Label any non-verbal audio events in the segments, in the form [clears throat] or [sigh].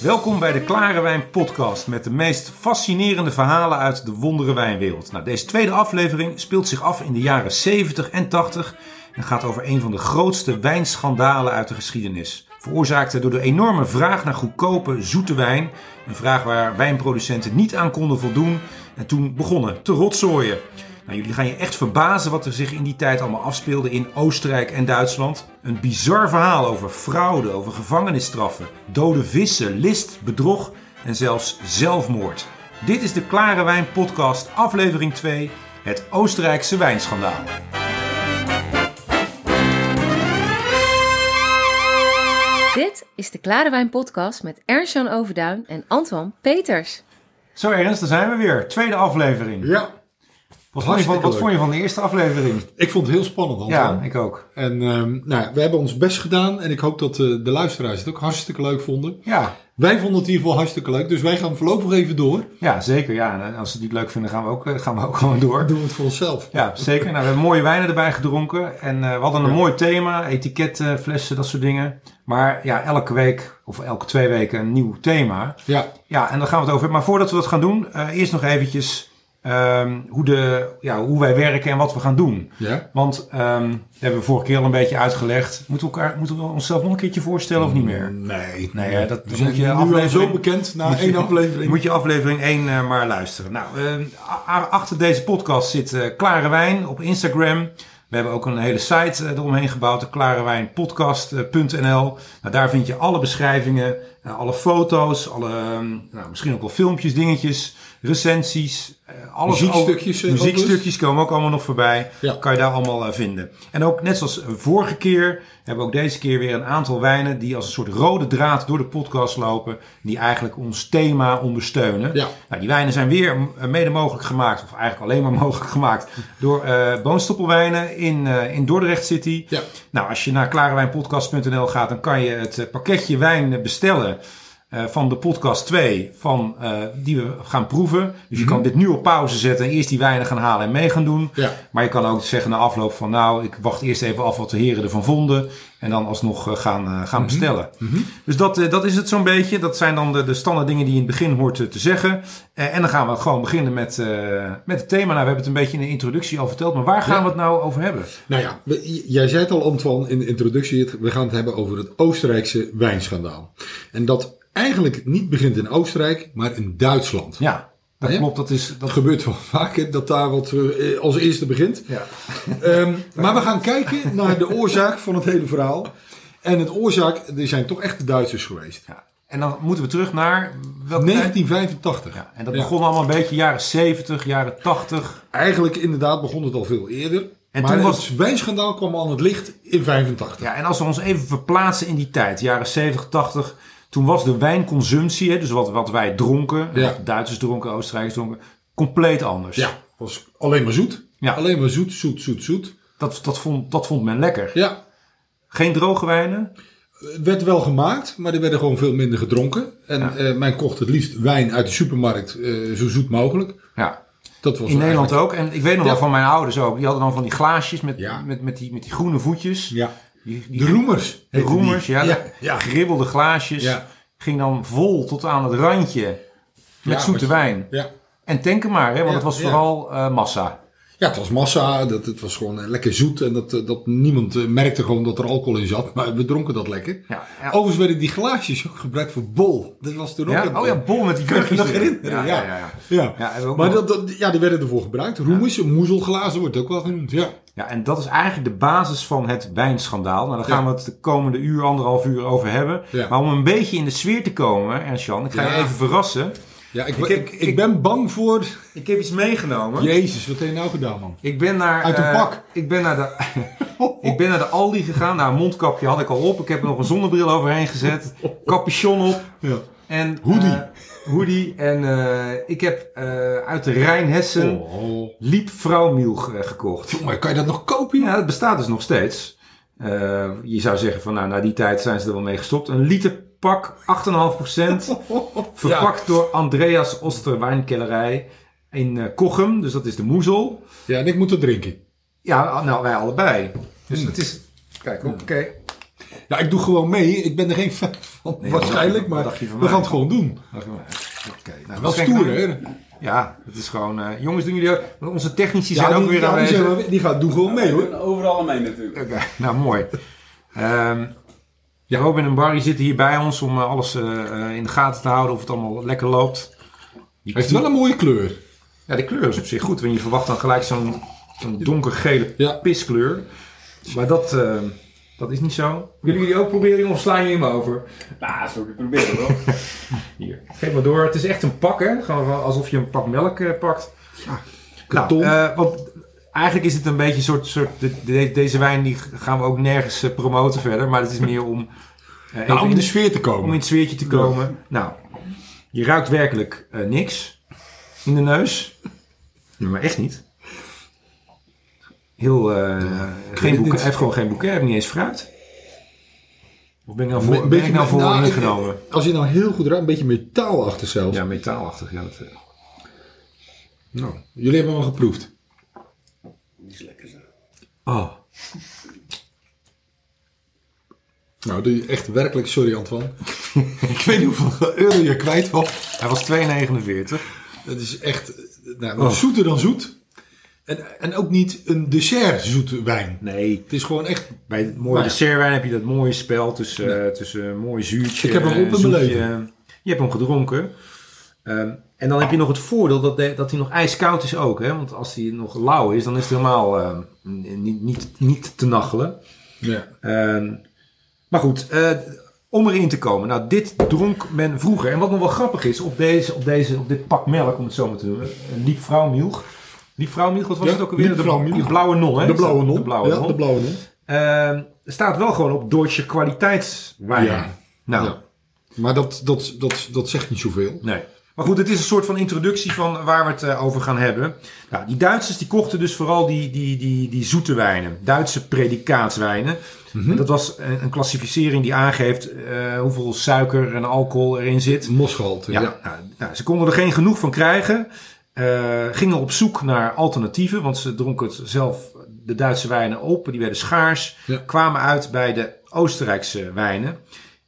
Welkom bij de Klare Wijn podcast met de meest fascinerende verhalen uit de wondere wijnwereld. Nou, deze tweede aflevering speelt zich af in de jaren 70 en 80 en gaat over een van de grootste wijnschandalen uit de geschiedenis. Veroorzaakt door de enorme vraag naar goedkope, zoete wijn. Een vraag waar wijnproducenten niet aan konden voldoen en toen begonnen te rotzooien. Nou, jullie gaan je echt verbazen wat er zich in die tijd allemaal afspeelde in Oostenrijk en Duitsland. Een bizar verhaal over fraude, over gevangenisstraffen, dode vissen, list, bedrog en zelfs zelfmoord. Dit is de Klare Wijn Podcast, aflevering 2, het Oostenrijkse wijnschandaal. Dit is de Klare Wijn Podcast met Ernst-Jan Overduin en Antoine Peters. Zo Ernst, daar zijn we weer. Tweede aflevering. Ja, Wat, vond je, van, wat vond je van de eerste aflevering? ik vond het heel spannend, Anton. Ja, ik ook. En ehm, nou, ja, we hebben ons best gedaan en ik hoop dat eh, de luisteraars het ook hartstikke leuk vonden. Ja, Wij vonden het in ieder geval hartstikke leuk, dus wij gaan voorlopig even door. ja zeker. Ja. En als ze het niet leuk vinden, gaan we ook, eh, gaan we ook gewoon door. Doen we het voor onszelf. Ja, zeker. Nou, we hebben mooie wijnen erbij gedronken. En eh, we hadden een Ja. mooi thema, etiketten, flessen, dat soort dingen. Maar ja, elke week of elke twee weken een nieuw thema. Ja, Ja, en daar gaan we het over hebben. Maar voordat we dat gaan doen, eerst nog eventjes ehm, hoe, de, ja, hoe wij werken en wat we gaan doen. ja. Want ehm dat hebben we vorige keer al een beetje uitgelegd. Moeten we, elkaar, moeten we onszelf nog een keertje voorstellen of niet meer? Nee. Nee, hè, dat we moet je aflevering- zo bekend na één aflevering. Moet je aflevering 1 eh, maar luisteren. Nou, a- achter deze podcast zit eh, Klare Wijn op Instagram. We hebben ook een hele site eh, eromheen gebouwd, de klarewijnpodcast.nl. Nou, daar vind je alle beschrijvingen, alle foto's, alle, nou, misschien ook wel filmpjes, dingetjes, recensies. eh, alles Muziekstukjes, over- eh, muziekstukjes komen ook allemaal nog voorbij. Ja. Kan je daar allemaal eh, vinden. En ook net zoals vorige keer hebben we ook deze keer weer een aantal wijnen die als een soort rode draad door de podcast lopen. Die eigenlijk ons thema ondersteunen. Ja. Nou, die wijnen zijn weer mede mogelijk gemaakt, of eigenlijk alleen maar [laughs] mogelijk gemaakt, door eh Boonstoppelwijnen in, eh, in Dordrecht City. Ja. Nou, als je naar klarewijnpodcast.nl gaat, dan kan je het pakketje wijn bestellen. Eh, van de podcast 2 van, eh, die we gaan proeven. Dus je kan dit nu op pauze zetten en eerst die wijnen gaan halen en mee gaan doen. Ja. Maar je kan ook zeggen na afloop van nou, ik wacht eerst even af wat de heren ervan vonden. En dan alsnog eh, gaan, gaan bestellen. Dus dat, dat is het zo'n beetje. Dat zijn dan de, de standaard dingen die je in het begin hoort te zeggen. En dan gaan we gewoon beginnen met, met het thema. Nou, we hebben het een beetje in de introductie al verteld. Maar waar gaan Ja. we het nou over hebben? Nou ja, jij zei het al, Antoine, in de introductie. We gaan het hebben over het Oostenrijkse wijnschandaal. En dat eigenlijk niet begint in Oostenrijk, maar in Duitsland. Ja, dat Ja? klopt. Dat is... Dat... Gebeurt wel vaker, dat daar wat eh, als eerste begint. Ja. Ehm, maar we gaan kijken naar de oorzaak van het hele verhaal. En het oorzaak, die zijn toch echt de Duitsers geweest. ja. En dan moeten we terug naar... Welke tijd? 1985. Ja, en dat Ja. begon allemaal een beetje jaren 70, jaren 80. Eigenlijk inderdaad begon het al veel eerder. En maar toen het was- wijnschandaal kwam aan het licht in 85. Ja, en als we ons even verplaatsen in die tijd, jaren 70, 80, toen was de wijnconsumptie, hè, dus wat, wat wij dronken, Ja. Duitsers dronken, Oostenrijkers dronken, compleet anders. Ja, was alleen maar zoet. Ja. Alleen maar zoet, zoet, zoet, zoet. Dat, dat, vond, dat vond men lekker. Ja, Geen droge wijnen. het werd wel gemaakt, maar er werden gewoon veel minder gedronken. En Ja. eh, men kocht het liefst wijn uit de supermarkt eh, zo zoet mogelijk. Ja, Dat was in Nederland eigenlijk- ook. En ik weet nog Ja. wel van mijn ouders ook. Die hadden dan van die glaasjes met, Ja. met, met, die, met die groene voetjes. Ja. Die, die, De roemers. de roemers, ja. ja, de ja. Geribbelde glaasjes. Ja. Ging dan vol tot aan het randje met zoete wijn. Ja. En tanken maar, hè, want het was vooral eh, massa. ja, het was massa. Dat, het was gewoon eh, lekker zoet. En dat, eh, dat niemand merkte gewoon dat er alcohol in zat. Maar we dronken dat lekker. Ja, ja. Overigens werden die glaasjes ook gebruikt voor bol. Dat was toen ook Ja? een- Oh ja, bol met die kurkjes nog erin. herinneren? Ja, Ja, ja, ja. Maar dat, dat, ja, die werden ervoor gebruikt. Roemers, moezelglazen wordt ook wel genoemd. Ja. Ja, en dat is eigenlijk de basis van het wijnschandaal. Nou, daar gaan Ja. we het de komende uur, anderhalf uur over hebben. Ja. Maar om een beetje in de sfeer te komen, en Sjan, ik ga Ja. je even verrassen. Ja, ik, Ik ik, heb- ik, ik- ben bang voor... Ik heb iets meegenomen. Jezus, wat heb je nou gedaan, man? Ik ben naar... Uit een eh, pak. Ik ben naar de... [laughs] ik ben naar de Aldi gegaan. Nou, een mondkapje had ik al op. Ik heb er nog een zonnebril overheen gezet. [laughs] Capuchon op. Ja. En, Hoodie. eh, hoodie. En eh, ik heb eh, uit de Rijnhessen Oh. Liep Vrouwmiel ge- gekocht. Jongen, kan je dat nog kopen? Ja, het bestaat dus nog steeds. Je zou zeggen van, nou, na die tijd zijn ze er wel mee gestopt. Een liter pak, 8,5%. [laughs] verpakt door Andreas Oster Wijnkellerij in eh Kochem. Dus dat is de moezel. Ja, en ik moet het drinken. Ja, nou, wij allebei. Dus Hmm. het is... Kijk, oké. Ja, ik doe gewoon mee. Ik ben er geen fan van, Nee, waarschijnlijk, maar dacht je van we mij? gaan het gewoon doen. Oké, nou, Wel stoer, we? hè? Ja, het is gewoon... eh, jongens, doen jullie ook... Onze technici Ja, zijn ook die, weer ja, die, aanwezig. zijn die gaan, doen gewoon mee, hoor. Overal mee natuurlijk. Oké, [laughs] nou mooi. Ehm ja, Robin en Barry zitten hier bij ons om eh, alles eh, eh, in de gaten te houden of het allemaal lekker loopt. Die Hij heeft wel een mooie kleur. Ja, de kleur is op zich goed, want je verwacht dan gelijk zo'n donkergele Ja. piskleur. Maar dat, eh, dat is niet zo. Willen jullie ook proberen of slaan jullie hem over? Nou, dat zou ik proberen wel. [laughs] Hier, geef maar door. Het is echt een pak, hè? Gewoon alsof je een pak melk eh, pakt. karton. Nou, eh, want eigenlijk is het een beetje een soort... soort de, de- deze wijn die gaan we ook nergens eh, promoten verder. Maar het is meer om... eh, even Nou, om in de sfeer te om in komen. het sfeertje te komen. Nou, je ruikt werkelijk eh, niks in de neus. Ja, maar echt niet. Heel, eh geen het boek, niet. hij heeft gewoon geen boeket, hij heeft niet eens fruit. Of ben ik nou, voor, ben beetje ik nou voor nou, ingenomen? Als je nou heel goed ruikt, een beetje metaalachtig zelfs. Ja, metaalachtig. Ja, dat, eh. Nou, jullie hebben hem al geproefd. Die is lekker zo. Oh, Nou, doe je echt werkelijk, sorry Antoine. [laughs] ik weet niet hoeveel euro je kwijt was. hij was 2,49. Het is echt nou, Oh. zoeter dan zoet. En, en ook niet een dessert zoete wijn. Nee, Het is gewoon echt... bij het mooie Nou dessertwijn heb je dat mooie spel tussen, eh, tussen een mooi zuurtje. Ik heb hem op in mijn zoetje. leven. Je hebt hem gedronken. Ehm, en dan heb je nog het voordeel dat, de- dat hij nog ijskoud is ook. Hè? Want als hij nog lauw is, dan is het helemaal eh, niet, niet, niet te nachelen. Ja. Ehm, maar goed, eh, om erin te komen. Nou, dit dronk men vroeger. En wat nog wel grappig is, op, deze, op, deze, op dit pak melk, om het zo maar te noemen. Een Liebvrouwmilch. Liebvrouwmilch, wat was het ook alweer? De, die blauwe non, hè? De blauwe non. De blauwe non. de blauwe non. Ehm, er staat wel gewoon op Deutsche kwaliteitswijn. Ja. Nou, Ja. Maar dat, dat, dat, dat zegt niet zoveel. nee. Maar goed, het is een soort van introductie van waar we het eh, over gaan hebben. Nou, die Duitsers die kochten dus vooral die, die, die, die zoete wijnen. Duitse predikaatswijnen. Mhm. En Dat was een, een klassificering die aangeeft eh, hoeveel suiker en alcohol erin zit. Mosgehalte, Ja, ja. Nou, nou, ze konden er geen genoeg van krijgen. Eh, gingen op zoek naar alternatieven, want ze dronken het zelf de Duitse wijnen op. Die werden schaars. Ja. Kwamen uit bij de Oostenrijkse wijnen.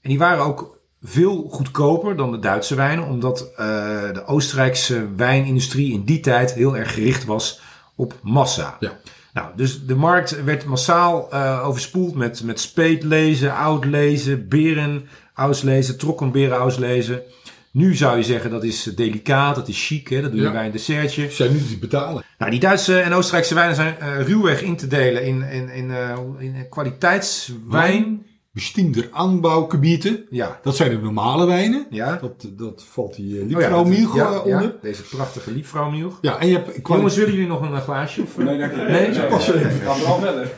En die waren ook veel goedkoper dan de Duitse wijnen, omdat eh, de Oostenrijkse wijnindustrie in die tijd heel erg gericht was op massa. Ja. Nou, dus de markt werd massaal eh, overspoeld met, met speetlezen, oudlezen, beren, auslezen, trokkenberen auslezen. Nu zou je zeggen dat is delicaat, dat is chic, hè? dat doe je Ja. bij een dessertje. Zijn nu te betalen. Nou, die Duitse en Oostenrijkse wijnen zijn eh, ruwweg in te delen in, in, in, eh, in kwaliteitswijn. Bestiender aanbouwgebieden. Ja. Dat zijn de normale wijnen. Ja. Dat, dat valt die Oh ja, Liebvrouwmilch ja, eh, ja, onder. deze prachtige Liebvrouwmilch. Ja, en je hebt... Jongens, willen jullie nog een eh, glaasje? Of, eh? Nee, dank je. Nee? Pas even. Gaan we al verder. [laughs]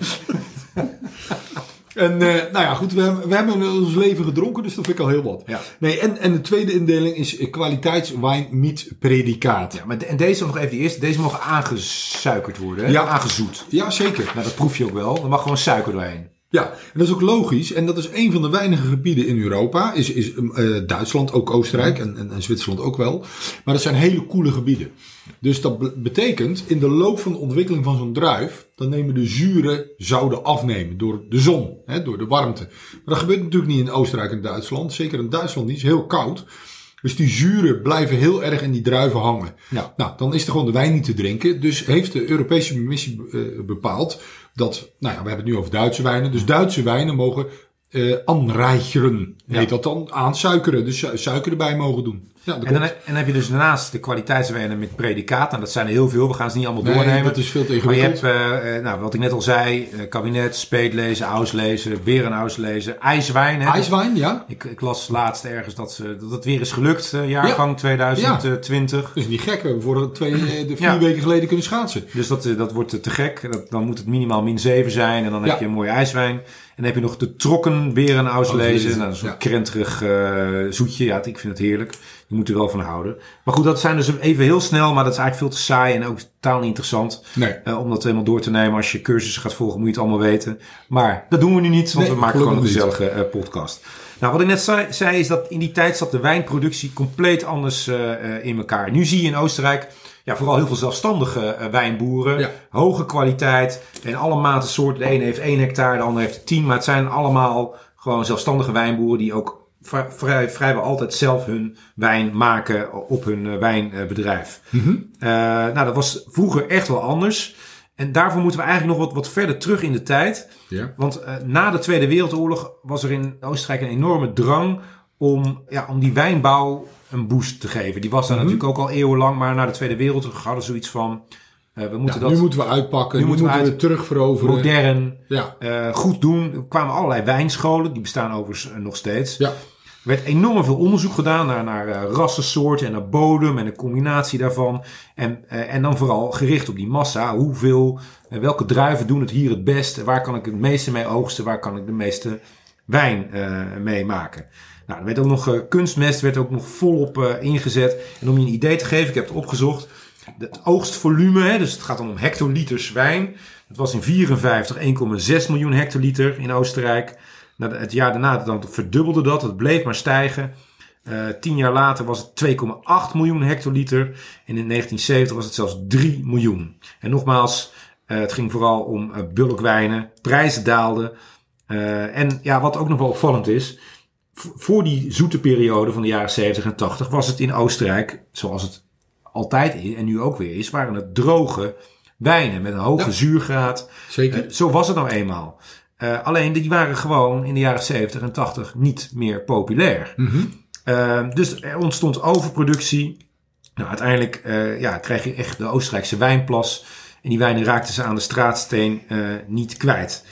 En eh, nou ja, goed, we, hebben- we hebben ons leven gedronken, dus dat vind ik al heel wat. Ja. Nee, en, en de tweede indeling is eh, kwaliteitswijn met predicaat. Ja, maar de- en deze nog even die eerste. Deze mogen aangesuikerd worden, hè? Ja. aangezoet. Ja, zeker. Nou, dat proef je ook wel. Er mag gewoon suiker doorheen. Ja, en dat is ook logisch. En dat is een van de weinige gebieden in Europa. Is, is eh, Duitsland, ook Oostenrijk en, en, en Zwitserland ook wel. Maar dat zijn hele coole gebieden. Dus dat be- betekent, in de loop van de ontwikkeling van zo'n druif, dan nemen de zuren zouden afnemen door de zon, hè, door de warmte. Maar dat gebeurt natuurlijk niet in Oostenrijk en Duitsland. Zeker in Duitsland niet, is heel koud. Dus die zuren blijven heel erg in die druiven hangen. Ja. Nou, dan is er gewoon de wijn niet te drinken. Dus heeft de Europese Commissie eh, bepaald dat, nou ja, we hebben het nu over Duitse wijnen. Dus Duitse wijnen mogen eh aanreicheren. Ja. Heet dat dan? Aansuikeren. Dus su- suiker erbij mogen doen. Ja, En dan, en dan heb je dus daarnaast de kwaliteitswijnen met predicaat. Nou, dat zijn er heel veel. We gaan ze niet allemaal Nee, doornemen. dat is veel te Maar je hebt, eh, eh, nou, wat ik net al zei, eh, kabinet, speetlezen, auslezen, berenauslezen, ijswijn. Hè? IJswijn, ja. Ik, ik las laatst ergens dat, ze, dat het weer is gelukt, jaargang 2020. Dat is niet gek. We hebben voor twee, de vier Ja. weken geleden kunnen schaatsen. Dus dat, dat wordt te gek. Dat, dan moet het minimaal min 7 zijn. En dan Ja. heb je een mooie ijswijn. En dan heb je nog de trokken berenauslezen. Auslezen, Nou, een ja. krenterig zoetje. Ja, ik vind het heerlijk. Je moet er wel van houden. Maar goed, dat zijn dus even heel snel. Maar dat is eigenlijk veel te saai en ook totaal niet interessant. Nee. Eh, om dat helemaal door te nemen. Als je cursussen gaat volgen, moet je het allemaal weten. Maar dat doen we nu niet, want Nee, we maken gewoon een gezellige eh, podcast. Nou, wat ik net zei, zei, is dat in die tijd zat de wijnproductie compleet anders eh, in elkaar. Nu zie je in Oostenrijk ja, vooral heel veel zelfstandige wijnboeren. Ja. Hoge kwaliteit en alle maten soorten. De ene heeft 1 hectare, de ander heeft 10. Maar het zijn allemaal gewoon zelfstandige wijnboeren die ook vrij, vrijwel altijd zelf hun wijn maken op hun eh, wijnbedrijf. Eh, nou, dat was vroeger echt wel anders. En daarvoor moeten we eigenlijk nog wat, wat verder terug in de tijd. Ja. Want eh, na de Tweede Wereldoorlog was er in Oostenrijk een enorme drang om, ja, om die wijnbouw een boost te geven. Die was daar natuurlijk ook al eeuwenlang, maar na de Tweede Wereldoorlog hadden we zoiets van, we moeten Ja, dat nu moeten we uitpakken, Nu nu, moeten we uit- terugveroveren. modern, Ja, goed doen. Er kwamen allerlei wijnscholen, die bestaan overigens nog steeds. ja. Er werd enorm veel onderzoek gedaan naar, eh, rassensoorten en naar bodem en de combinatie daarvan. En, eh, en dan vooral gericht op die massa. Hoeveel, eh, welke druiven doen het hier het best? Waar kan ik het meeste mee oogsten? Waar kan ik de meeste wijn mee maken? Nou, er werd ook nog kunstmest, werd ook nog volop eh, ingezet. En om je een idee te geven, ik heb het opgezocht. Het oogstvolume, hè, dus het gaat dan om hectoliters wijn. Dat was in 54 1,6 miljoen hectoliter in Oostenrijk. Nou, het jaar daarna dan verdubbelde dat. Het bleef maar stijgen. Eh, tien jaar later was het 2,8 miljoen hectoliter. En in 1970 was het zelfs 3 miljoen. En nogmaals, eh, het ging vooral om eh, bulkwijnen. Prijzen daalden. En ja, wat ook nog wel opvallend is. Voor die zoete periode van de jaren 70 en 80 was het in Oostenrijk, zoals het altijd is en nu ook weer is, waren het droge wijnen met een hoge Ja. zuurgraad. Zeker. Zo was het nou eenmaal. Eh, alleen die waren gewoon in de jaren 70 en 80 niet meer populair. Eh, dus er ontstond overproductie. Nou, uiteindelijk eh, ja, kreeg je echt de Oostenrijkse wijnplas. En die wijnen raakten ze aan de straatsteen niet kwijt.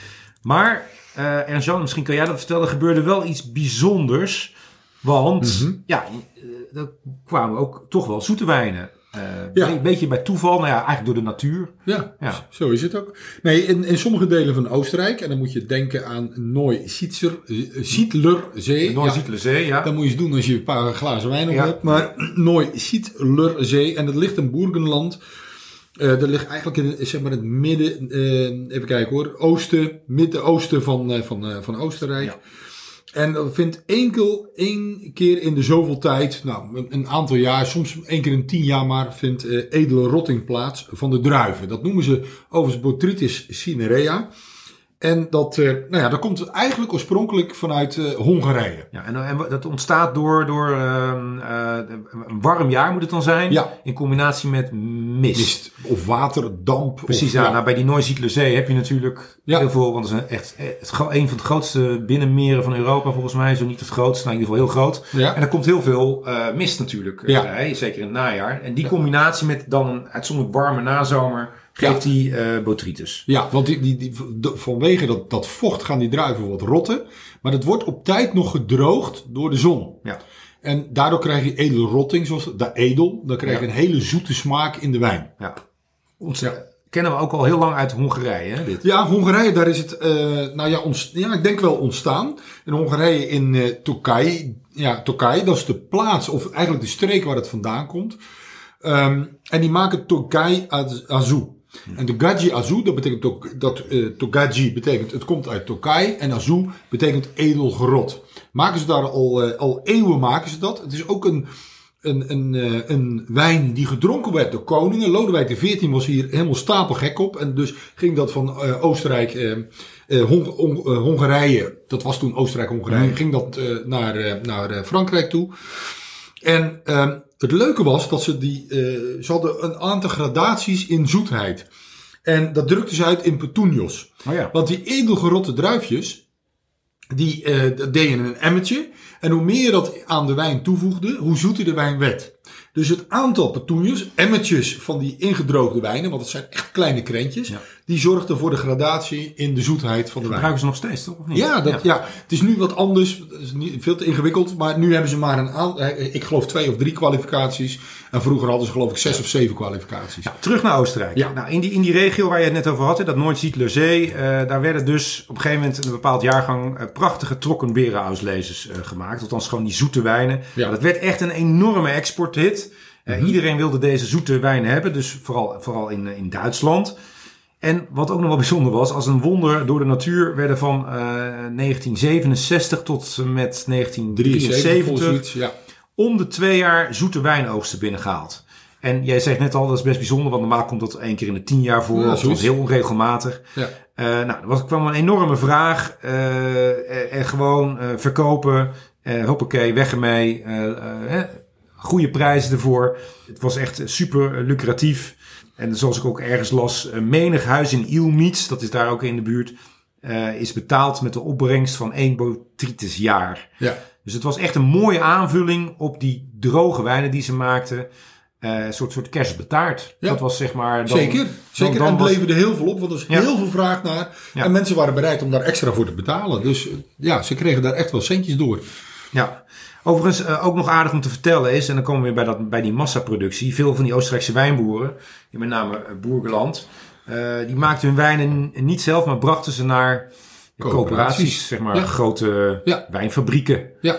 Maar, eh Ernst-Jan, misschien kan jij dat vertellen. Er gebeurde wel iets bijzonders. Want, ja, eh, er kwamen ook toch wel zoete wijnen. Eh, Ja. Een beetje bij toeval. Nou ja, eigenlijk door de natuur. Ja, Ja. zo is het ook. Nee, in, in sommige delen van Oostenrijk, en dan moet je denken aan Nooi-Sietlerzee. De Noord-Zee, ja. Dat moet je eens doen als je een paar glazen wijn op hebt. Maar [clears throat] Nooi-Sietlerzee, en dat ligt in Boergenland. Eh, dat ligt eigenlijk in zeg maar, het midden, eh, even kijken hoor, oosten, midden-oosten van, eh, van, eh, van Oostenrijk. Ja. En dat vindt enkel één keer in de zoveel tijd, nou een, aantal jaar, soms één keer in tien jaar maar, vindt eh, edele rotting plaats van de druiven. Dat noemen ze overigens Botrytis cinerea. En dat, eh, nou ja, dat komt eigenlijk oorspronkelijk vanuit eh, Hongarije. Ja, en, en dat ontstaat door, door ehm, eh, een warm jaar moet het dan zijn. Ja. In combinatie met mist. Mist of water, damp. Precies, of, ja. Nou, bij die Noord-Zee heb je natuurlijk Ja. heel veel. Want het is een echt het, een van de grootste binnenmeren van Europa volgens mij. Zo niet het grootste, nou in ieder geval heel groot. Ja. En er komt heel veel mist natuurlijk Ja. bij, zeker in het najaar. En die combinatie met dan een uitzonderlijk warme nazomer geeft die eh botrytis. Ja, want die, die, die, vanwege dat, dat vocht gaan die druiven wat rotten. Maar dat wordt op tijd nog gedroogd door de zon. Ja. En daardoor krijg je edele rotting, zoals de edel. Dan krijg je Ja. een hele zoete smaak in de wijn. Ja. Ons, Ja. Kennen we ook al heel lang uit Hongarije, hè, dit. Ja, Hongarije, daar is het, eh, nou ja, ons, ja, ik denk wel ontstaan. In Hongarije in eh Tokaj, ja, Tokaj, dat is de plaats, of eigenlijk de streek waar het vandaan komt. Ehm, en die maken Tokaj Az- Azu. En Togaji Azu, dat betekent ook, dat eh Togaji betekent, het komt uit Tokaj. En Azu betekent edel gerot. Maken ze daar al, eh, al eeuwen maken ze dat. Het is ook een, een, een, eh, een wijn die gedronken werd door koningen. Lodewijk XIV was hier helemaal stapelgek op. En dus ging dat van eh, Oostenrijk, eh, eh, Hong- Hong- eh, Hongarije, dat was toen Oostenrijk-Hongarije, ging dat naar, naar Frankrijk toe. En ehm, het leuke was dat ze die, eh, ze hadden een aantal gradaties in zoetheid. En dat drukte ze uit in petunios. Oh ja. Want die edelgerotte druifjes, die eh, dat deed je in een emmertje. En hoe meer je dat aan de wijn toevoegde, hoe zoeter de wijn werd. Dus het aantal petunios, emmertjes van die ingedroogde wijnen, want het zijn echt kleine krentjes, Ja. Die zorgden voor de gradatie in de zoetheid van de wijn. Gebruiken ze nog steeds, toch? Of niet? Ja, dat, ja. het is nu wat anders. Het is niet, veel te ingewikkeld. Maar nu hebben ze maar een aantal, ik geloof twee of drie kwalificaties. En vroeger hadden ze geloof ik zes of zeven kwalificaties. Ja, terug naar Oostenrijk. Ja. Nou, in, die, in die regio waar je het net over had, hè, dat Noord-Zee, eh daar werden dus op een gegeven moment in een bepaald jaargang eh, prachtige trokkenberenauslezers eh gemaakt. Althans gewoon die zoete wijnen. Ja. Dat werd echt een enorme exporthit. Eh, Iedereen wilde deze zoete wijnen hebben, dus vooral, vooral in, eh, in Duitsland. En wat ook nog wel bijzonder was, als een wonder door de natuur werden van eh, 1967 tot en met 73 volgens 1973 zoiets. Ja. om de twee jaar zoete wijnoogsten binnengehaald. En jij zegt net al, dat is best bijzonder, want normaal komt dat één keer in de tien jaar voor. Ja, het was heel onregelmatig. Ja. Eh, nou, er was, kwam een enorme vraag. eh, en gewoon eh, verkopen. eh hoppakee, weg ermee. eh, eh, eh, goede prijzen ervoor. Het was echt super eh, lucratief. En zoals ik ook ergens las, eh, menig huis in Ilmiets, dat is daar ook in de buurt, eh, is betaald met de opbrengst van één botrytis jaar. Ja. Dus het was echt een mooie aanvulling op die droge wijnen die ze maakten. Eh, een soort, soort kerstbetaard. Ja. Dat was zeg maar... Dan, Zeker, zeker. dan en was- leverde heel veel op, want er is Ja. heel veel vraag naar. Ja. En mensen waren bereid om daar extra voor te betalen. Dus ja, ze kregen daar echt wel centjes door. Ja. Overigens eh, ook nog aardig om te vertellen is, en dan komen we weer bij, dat, bij die massaproductie. Veel van die Oostenrijkse wijnboeren, in met name eh, Boergeland, eh, die maakten hun wijnen niet zelf, maar brachten ze naar Coöperaties. coöperaties, zeg maar Ja. grote Ja. wijnfabrieken. Ja,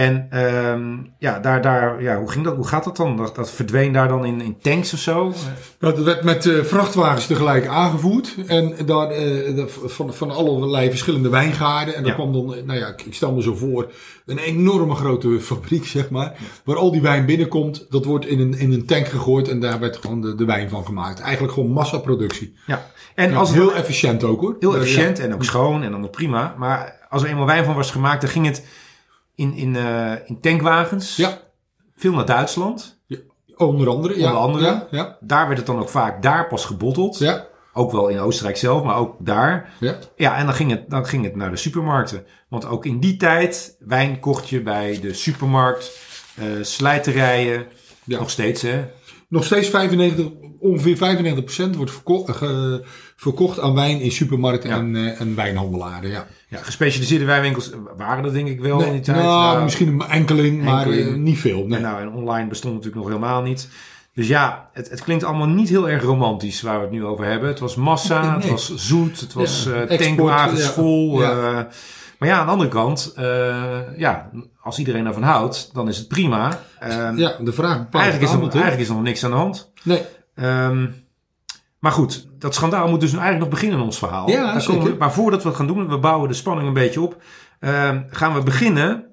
En ehm, ja, daar, daar, ja, hoe ging dat? Hoe gaat dat dan? Dat, dat verdween daar dan in, in tanks of zo? dat werd met eh, vrachtwagens tegelijk aangevoerd. En daar, eh, de- van, van allerlei verschillende wijngaarden. En daar Ja. kwam dan, nou ja, ik, ik stel me zo voor, een enorme grote fabriek, zeg maar. Waar al die wijn binnenkomt, dat wordt in een, in een tank gegooid. En daar werd gewoon de, de wijn van gemaakt. Eigenlijk gewoon massaproductie. Ja. En Ja, als heel efficiënt ook hoor. Heel efficiënt ja. en ook schoon en dan prima. Maar als er eenmaal wijn van was gemaakt, dan ging het in, in, eh, in tankwagens. Ja, Veel naar Duitsland. onder andere. Ja. Onder andere. Ja, ja, Daar werd het dan ook vaak daar pas gebotteld. ja. Ook wel in Oostenrijk zelf, maar ook daar. ja. Ja, en dan ging, het, dan ging het naar de supermarkten. Want ook in die tijd, wijn kocht je bij de supermarkt, eh, slijterijen. Ja. Nog steeds, hè? Nog steeds 95, ongeveer 95% wordt verko- eh, verkocht aan wijn in supermarkten Ja. en, eh, en wijnhandelaren. Ja. Ja, gespecialiseerde wijnwinkels waren er denk ik wel in die tijd. nou, Nou, misschien een enkeling, maar eh, niet veel. Nee. En nou, en online bestond natuurlijk nog helemaal niet. Dus ja, het, het klinkt allemaal niet heel erg romantisch waar we het nu over hebben. Het was massa, Nee. het was zoet, het was Ja, eh tankwagens ja. vol. Ja. eh, maar ja, aan de andere kant, ja, als iedereen ervan houdt, dan is het prima. Ja, de vraag bepaalt eigenlijk, is er, eigenlijk is er nog niks aan de hand. Nee, Ehm, maar goed, dat schandaal moet dus nu eigenlijk nog beginnen in ons verhaal. Ja, Daar komen we- maar voordat we het gaan doen, we bouwen de spanning een beetje op, ehm, gaan we beginnen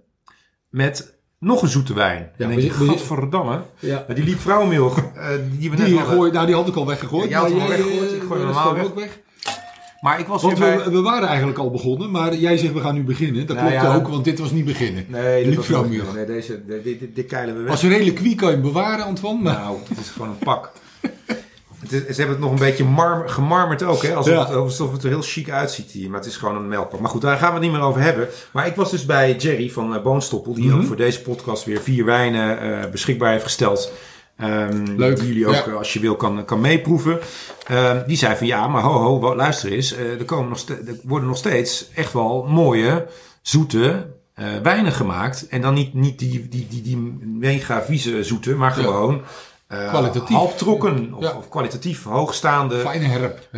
met nog een zoete wijn. Ja, en denk je, godverdamme, ja. die liep vrouwenmeel, [laughs] eh, die we net Die, gooi, nou, die had ik al weggegooid. Ja, had hem al weggegooid, eh, ik gooi normaal ik weg. ook weg. Maar ik was Want weer we, bij... we waren eigenlijk al begonnen, maar jij zegt we gaan nu beginnen. Dat Nou klopt ja. ook, want dit was niet beginnen. Nee, dit was. Nee, deze, dit, dit, dit keilen we weg. Als reliquie kan je hem bewaren, Antoine. Maar... Nou, het is gewoon een pak. [laughs] Het is, ze hebben het nog een beetje marm, gemarmerd ook, hè? Alsof, Ja. het, alsof het er heel chic uitziet hier. Maar het is gewoon een melkpak. Maar goed, daar gaan we het niet meer over hebben. Maar ik was dus bij Jerry van eh, Boonstoppel, die Mhm. ook voor deze podcast weer vier wijnen eh, beschikbaar heeft gesteld. Ehm, Leuk, Die jullie ook, ja. eh, als je wil, kan, kan meeproeven. Ehm, die zei van ja, maar ho, ho, luister eens. er, komen nog er worden nog steeds echt wel mooie, zoete wijnen gemaakt. En dan niet, niet die, die, die, die mega vieze zoete, maar Ja. Eh, Kwalitatief. halftrokken of, Ja. of kwalitatief hoogstaande.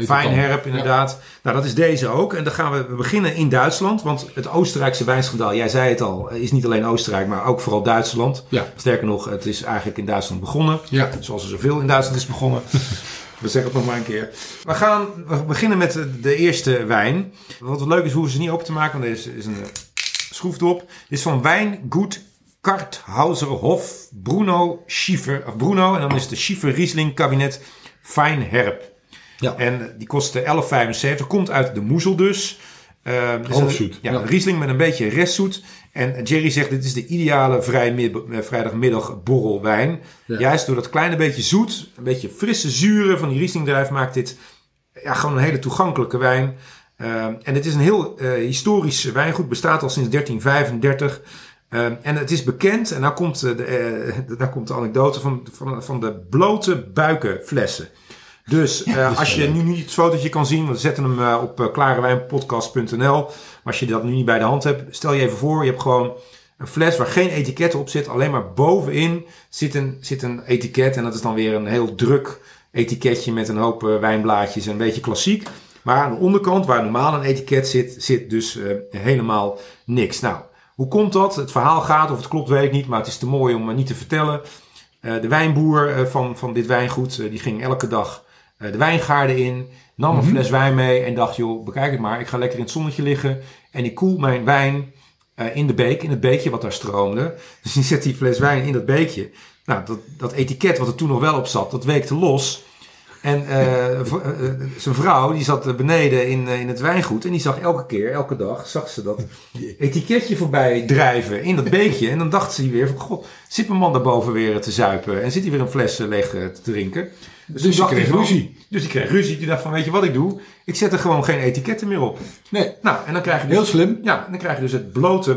Fijn herp, inderdaad. Nou, dat is deze ook. En dan gaan we, we beginnen in Duitsland. Want het Oostenrijkse wijnschandaal, jij zei het al, is niet alleen Oostenrijk, maar ook vooral Duitsland. Ja. Sterker nog, het is eigenlijk in Duitsland begonnen. Ja. Zoals er zoveel in Duitsland is begonnen. [laughs] We zeggen het nog maar een keer. We gaan we beginnen met de, de eerste wijn. Wat leuk is, hoeven ze niet open te maken, want deze is een eh, schroefdop. Dit is van Wijngoed Karthauserhof Bruno Schiefer. Of Bruno, en dan is het de Schiefer Riesling kabinet Fijn Herb. Ja. En die kostte 11,75. Komt uit de Moezel dus. Eh, een- Halfzoet, Ja, Riesling met een beetje restzoet. En Jerry zegt, dit is de ideale vrij eh, vrijdagmiddag borrelwijn. Ja. Juist door dat kleine beetje zoet, een beetje frisse zure van die Riesling maakt dit ja, gewoon een hele toegankelijke wijn. Eh, en het is een heel eh, historisch wijngoed, bestaat al sinds 1335. Eh, en het is bekend, en daar komt, eh, de, eh, [laughs] daar komt de anekdote van, van, van de blote buikenflessen. Dus eh, [laughs] als je nu niet het fotootje kan zien, we zetten hem op klarewijnpodcast.nl. Maar als je dat nu niet bij de hand hebt, stel je even voor, je hebt gewoon een fles waar geen etiket op zit. Alleen maar bovenin zit een, zit een etiket. En dat is dan weer een heel druk etiketje met een hoop wijnblaadjes en een beetje klassiek. Maar aan de onderkant, waar normaal een etiket zit, zit dus helemaal niks. Nou, hoe komt dat? Het verhaal gaat, of het klopt, weet ik niet. Maar het is te mooi om uh, niet te vertellen. Uh, de wijnboer uh, van, van dit wijngoed, die ging elke dag de wijngaarden in. Nam een Mhm. fles wijn mee en dacht, joh, bekijk het maar. Ik ga lekker in het zonnetje liggen. En ik koel mijn wijn in de beek, in het beekje wat daar stroomde. Dus die zet die fles wijn in dat beekje. Nou, dat, dat etiket wat er toen nog wel op zat, dat weekte los. En eh, eh, eh, zijn vrouw, die zat beneden in, in het wijngoed. En die zag elke keer, elke dag, zag ze dat etiketje voorbij drijven in dat beekje. En dan dacht ze weer van, god, zit mijn man daarboven weer te zuipen? En zit hij weer een fles leeg te drinken? Dus toen ze dacht kreeg van- ruzie. Dus die kreeg ruzie. Die dacht van, weet je wat ik doe? Ik zet er gewoon geen etiketten meer op. Nee, Nou, en dan krijg je dus, heel slim. ja, dan krijg je dus het blote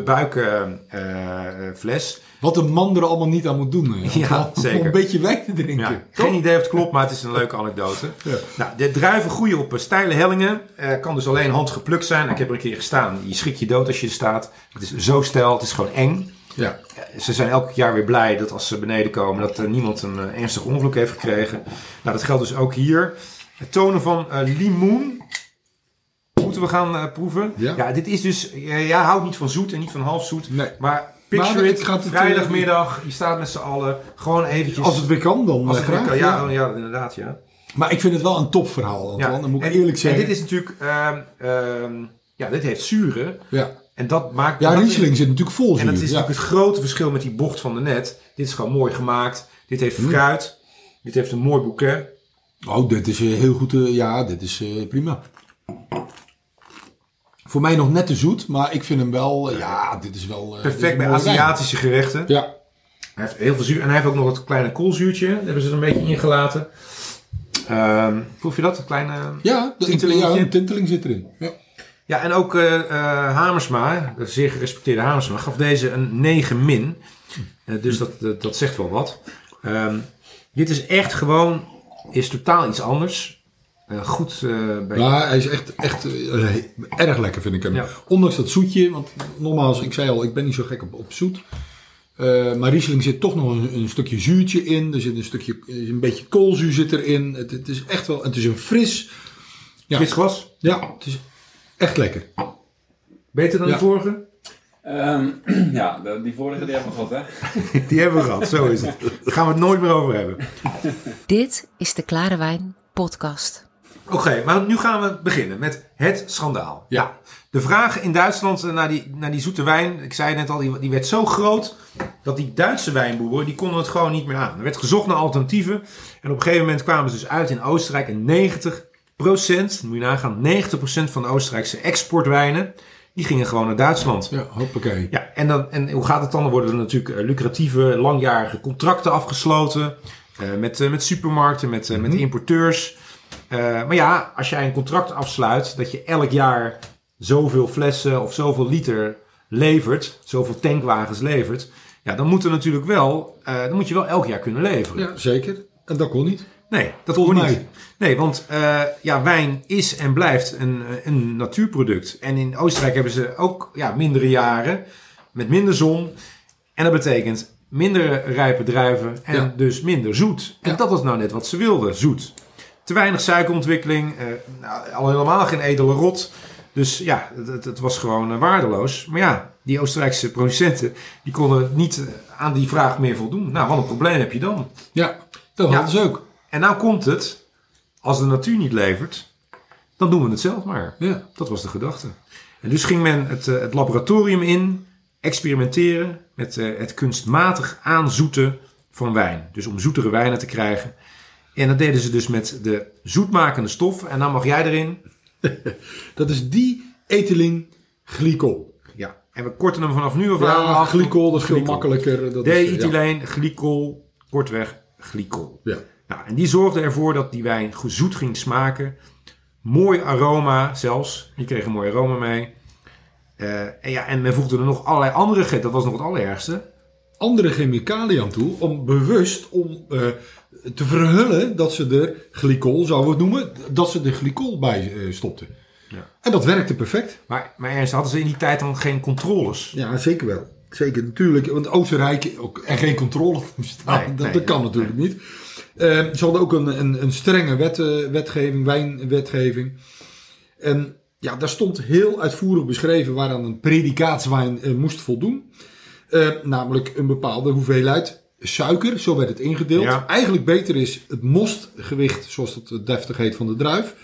buikfles. Wat een man er allemaal niet aan moet doen. hè. Ja, Om zeker. een beetje wijn te drinken. Ja, geen idee of het klopt, maar het is een [laughs] leuke anekdote. Ja. Nou, de druiven groeien op eh, steile hellingen. Eh, kan dus alleen handgeplukt zijn. Ik heb er een keer gestaan. Je schrik je dood als je er staat. Het is zo steil, het is gewoon eng. Ja. Eh, Ze zijn elk jaar weer blij dat als ze beneden komen, dat eh, niemand een eh, ernstig ongeluk heeft gekregen. Nou, dat geldt dus ook hier. Het tonen van eh, limoen moeten we gaan eh, proeven. Ja. dit is dus, eh, jij houdt niet van zoet en niet van half zoet. Nee. Maar picture Maar it, het gaat het, vrijdagmiddag, je staat met z'n allen, gewoon eventjes. Als het weer kan, dan Als eh, het graag. kan, ja, ja. ja, inderdaad, ja. Maar ik vind het wel een topverhaal, Antoine. Dan moet ik en, eerlijk zeggen. En dit is natuurlijk, ehm, ehm, ja, dit heeft zuren. Ja, En dat maakt... ja Riesling zit natuurlijk vol En zuur. dat is natuurlijk het grote verschil met die bocht van de net. Dit is gewoon mooi gemaakt. Dit heeft Mm. fruit. Dit heeft een mooi bouquet. Oh, dit is eh, heel goed. eh, ja, dit is prima. Voor mij nog net te zoet, maar ik vind hem wel... eh, ja, dit is wel... eh, Perfect bij wijn. Aziatische gerechten. Ja, Hij heeft heel veel zuur. En hij heeft ook nog het kleine koolzuurtje. Daar hebben ze er een beetje ingelaten. Ehm proef je dat? Een kleine... ja, de, Tintelingetje. ja, een tinteling zit erin. Ja. Ja, en ook eh, eh, Hamersma, de zeer gerespecteerde Hamersma, gaf deze een 9 min. Eh, dus dat, dat, dat zegt wel wat. Ehm, dit is echt gewoon, is totaal iets anders. Eh, goed eh, bij... Maar hij is echt, echt eh, erg lekker, vind ik hem. Ja. Ondanks dat zoetje, want nogmaals, ik zei al, ik ben niet zo gek op, op zoet. Eh, maar Riesling zit toch nog een, een stukje zuurtje in. Er zit een stukje, een beetje koolzuur zit erin. Het, het is echt wel, het is een fris. Ja. Fris glas. Ja, het is echt lekker. Beter dan [clears throat] Ja. de vorige? Ehm, ja, die vorige die hebben we gehad, hè? [laughs] Die hebben we gehad, zo is het. Daar gaan we het nooit meer over hebben. Dit is de Klare Wijn podcast. Oké, maar nu gaan we beginnen met het schandaal. Ja. De vraag in Duitsland naar die, naar die zoete wijn, ik zei net al, die, die werd zo groot dat die Duitse wijnboeren, die konden het gewoon niet meer aan. Er werd gezocht naar alternatieven en op een gegeven moment kwamen ze dus uit in Oostenrijk en 90% moet je nagaan, 90% van de Oostenrijkse exportwijnen, die gingen gewoon naar Duitsland. Ja, hoppakee. Ja, en, dan, en hoe gaat het dan? Dan worden er natuurlijk eh, lucratieve, langjarige contracten afgesloten. eh, met, eh, met supermarkten, met, met importeurs. Eh, maar ja, als jij een contract afsluit dat je elk jaar zoveel flessen of zoveel liter levert, zoveel tankwagens levert, ja, dan moet er natuurlijk wel, eh, dan moet je wel elk jaar kunnen leveren. Ja, zeker. En dat kon niet. Nee, dat Volgens kon niet. Nee, want eh, ja, wijn is en blijft een, een natuurproduct. En in Oostenrijk hebben ze ook ja, mindere jaren met minder zon. En dat betekent minder rijpe druiven en Ja. dus minder zoet. En Ja. dat was nou net wat ze wilden, zoet. Te weinig suikerontwikkeling, eh, nou, al helemaal geen edele rot. Dus ja, het, het- was gewoon eh, waardeloos. Maar ja, die Oostenrijkse producenten die konden niet eh, aan die vraag meer voldoen. Nou, wat een probleem heb je dan? Ja, dat Ja. hadden ze ook. En nou komt het, als de natuur niet levert, dan doen we het zelf maar. Ja. Dat was de gedachte. En dus ging men het, het laboratorium in, experimenteren met het kunstmatig aanzoeten van wijn. Dus om zoetere wijnen te krijgen. En dat deden ze dus met de zoetmakende stof. En dan mag jij erin. [laughs] Dat is die etyling glycol. Ja. En we korten hem vanaf nu af Ja, glycol, dat is veel makkelijker. Dat eh, ja. D-ethyleen, glycol, kortweg glycol. Ja. Nou, en die zorgde ervoor dat die wijn zoet ging smaken. Mooi aroma zelfs. Je kreeg een mooi aroma mee. Eh, en, ja, en men voegde er nog allerlei andere... Dat was nog het allerergste. andere chemicaliën aan toe om bewust om eh, te verhullen dat ze er glycol, zouden we het noemen, dat ze er glycol bij eh, stopten. Ja. En dat werkte perfect. Maar, maar Ernst, hadden ze in die tijd dan geen controles? Ja, zeker wel. Zeker, natuurlijk. Want Oostenrijk ook er geen controle. [laughs] Nee, dat, nee, dat kan natuurlijk niet. Eh, ze hadden ook een, een, een strenge wet, eh, wetgeving, wijnwetgeving. En ja, daar stond heel uitvoerig beschreven waaraan een predikaatswijn eh, moest voldoen. Eh, namelijk een bepaalde hoeveelheid suiker, zo werd het ingedeeld. Ja. Eigenlijk beter is het mostgewicht, zoals dat deftig heet, van de druif.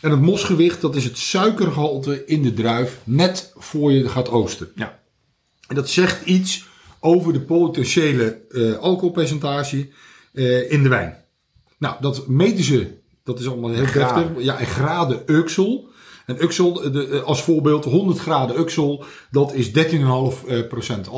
En het mostgewicht, dat is het suikergehalte in de druif net voor je gaat oosten. Ja. En dat zegt iets over de potentiële eh, alcoholpercentage eh, in de wijn. Nou, dat meten ze, dat is allemaal heel Graden. deftig. Ja, in graden Uxel. En Uxel, de, eh, als voorbeeld, 100 graden Uxel, dat is 13,5% eh,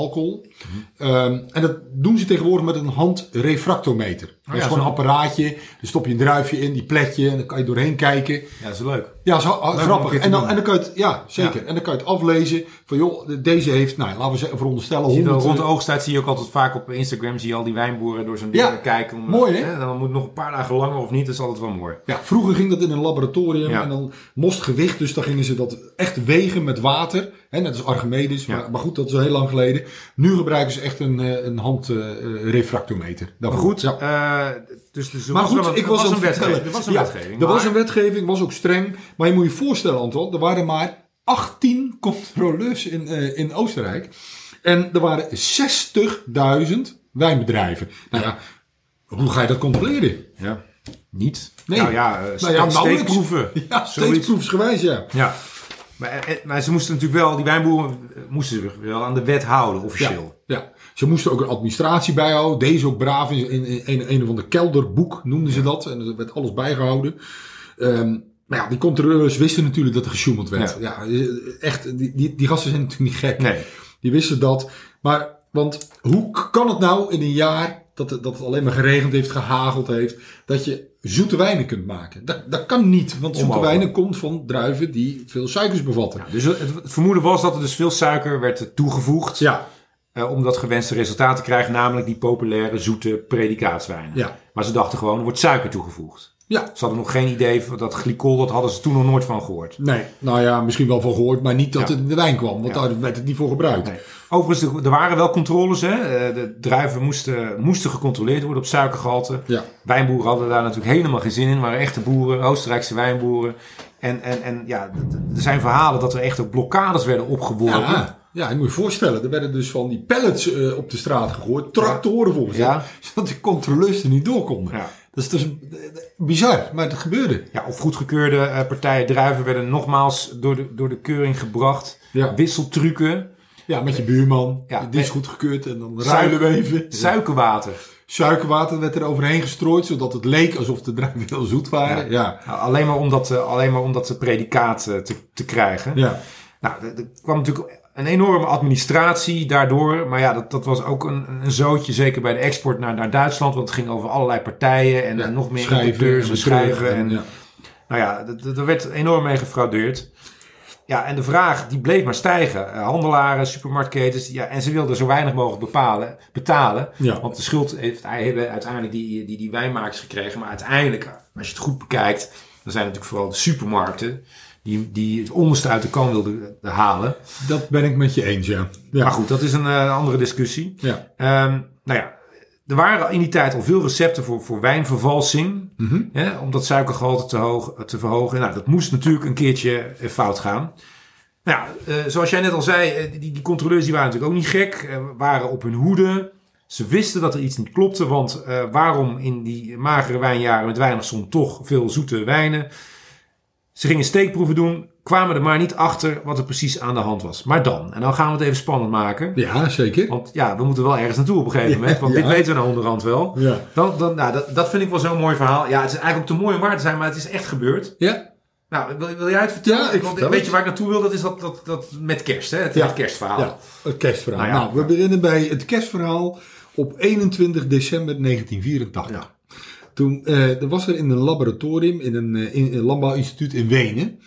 Ehm, en dat doen ze tegenwoordig met een handrefractometer. dat is ja, gewoon een apparaatje, daar stop je een druifje in, die plet je, en dan kan je doorheen kijken. Ja, dat is leuk. Ja, zo, ah, grappig. En dan, en dan kan je het, ja, zeker. Ja. En dan kan je het aflezen van, joh, de- deze heeft, nou, laten we zeggen, veronderstellen, Zie je wel, 100... rond de oogsttijd zie je ook altijd vaak op Instagram zie je al die wijnboeren door zo'n Ja, ding kijken. Om, mooi, hè? En dan moet het nog een paar dagen langer of niet, dat is altijd wel mooi. Ja, vroeger ging dat in een laboratorium en dan moest gewicht, dus dan gingen ze dat echt wegen met water. Hè, net als Archimedes, maar, maar goed, dat is al heel lang geleden. Nu gebruiken ze echt een, eh, een handrefractometer. Maar goed, eh, dus, Maar goed, een, ik was een wetgeving. Er was een Ja, wetgeving. Er was een wetgeving, was ook streng. Maar je moet je voorstellen, Anton, er waren maar 18 controleurs in, eh, in Oostenrijk. En er waren 60.000 wijnbedrijven. Nou ja, hoe ga je dat controleren? Ja, niet. Nee. Nou ja, uh, Nou ja, steekproeven. [laughs] Ja, Zoiets. steeds proefsgewijs, ja. Ja. Maar, eh, maar ze moesten natuurlijk wel, die wijnboeren eh, moesten zich wel aan de wet houden, officieel. Ja, ja. Ze moesten ook een administratie bijhouden. Deze ook braaf in, in, in een, een of ander kelderboek noemden ze dat. En er werd alles bijgehouden. Ehm, maar ja, die controleurs wisten natuurlijk dat er gesjoemeld werd. Ja. echt, die, die, die gasten zijn natuurlijk niet gek. Nee. Die wisten dat. Maar, want hoe kan het nou in een jaar dat het, dat het alleen maar geregend heeft, gehageld heeft, dat je zoete wijnen kunt maken? Dat, dat kan niet, want zoete Onmogelijk. wijnen komt van druiven die veel suikers bevatten. Ja, dus het, het vermoeden was dat er dus veel suiker werd toegevoegd Ja, eh, om dat gewenste resultaat te krijgen, namelijk die populaire zoete predikaatswijnen. ja, Maar ze dachten gewoon, er wordt suiker toegevoegd. ja. Ze hadden nog geen idee van dat glycol, dat hadden ze toen nog nooit van gehoord. Nee, nou ja, misschien wel van gehoord, maar niet dat Ja. het in de wijn kwam, want Ja. daar werd het niet voor gebruikt. Nee. Overigens, er- waren wel controles. Hè? Eh, De druiven moesten, moesten gecontroleerd worden op suikergehalte. Ja. Wijnboeren hadden daar natuurlijk helemaal geen zin in. waren echte boeren, Oostenrijkse wijnboeren. En, en, en ja, er zijn verhalen dat er echt ook blokkades werden opgeworpen. Ja, ja, je moet je voorstellen, er werden dus van die pallets eh, op de straat gegooid, tractoren volgens mij, Ja. [laughs] zodat de controleurs er niet door konden. Ja. Dat is dus bizar, maar het gebeurde. Ja, of goedgekeurde eh, partijen druiven werden nogmaals door de, door de keuring gebracht. Ja. Wisseltrucken. Ja, met je buurman, Ja. die is goedgekeurd en dan ruilen we even. Suikerwater. Suikerwater werd er overheen gestrooid, zodat het leek alsof de druiven heel zoet waren. Ja, Nou, alleen, maar om dat, eh, alleen maar om dat predicaat eh, te, te krijgen. ja. Nou, er kwam natuurlijk een enorme administratie daardoor. Maar ja, dat, dat was ook een, een zootje, zeker bij de export naar, naar Duitsland. Want het ging over allerlei partijen en, Ja, en nog meer schrijven importeurs en schrijven. En, ja. Nou ja, er werd enorm mee gefraudeerd. Ja, en de vraag die bleef maar stijgen. Eh, handelaren, supermarktketens, ja, en ze wilden zo weinig mogelijk bepalen, betalen. Ja. Want de schuld heeft, hebben uiteindelijk die, die, die wijnmakers gekregen. Maar uiteindelijk, als je het goed bekijkt, dan zijn het natuurlijk vooral de supermarkten die, die het onderste uit de kan wilden eh, halen. Dat ben ik met je eens, ja. ja. Maar goed, dat is een eh, andere discussie. Ja. Ehm, nou ja, er waren in die tijd al veel recepten voor, voor wijnvervalsing. Mhm. Hè, om dat suikergehalte te, hoog, te verhogen. Nou, dat moest natuurlijk een keertje eh, fout gaan. Nou ja, eh, zoals jij net al zei, eh, die, die controleurs die waren natuurlijk ook niet gek. eh, waren op hun hoede. Ze wisten dat er iets niet klopte. Want waarom in die magere wijnjaren met weinig zon toch veel zoete wijnen? Ze gingen steekproeven doen. Kwamen er maar niet achter wat er precies aan de hand was. Maar dan, en dan gaan we het even spannend maken. Ja, zeker. Want ja, we moeten wel ergens naartoe op een gegeven moment. Want Ja. dit weten we nou onderhand wel. Ja. Dan, dan, nou, dat, dat vind ik wel zo'n mooi verhaal. Ja, het is eigenlijk ook te mooi om waar te zijn, maar het is echt gebeurd. Ja, Nou, wil, wil jij het vertellen? Ja, ik Want weet je waar ik naartoe wil? Dat is dat, dat, dat met kerst, hè? Het, kerstverhaal. ja, het kerstverhaal. Nou Nou, we beginnen bij het kerstverhaal op 21 december 1984. Toen eh, er was er in een laboratorium, in een, eh, in een landbouwinstituut in Wenen,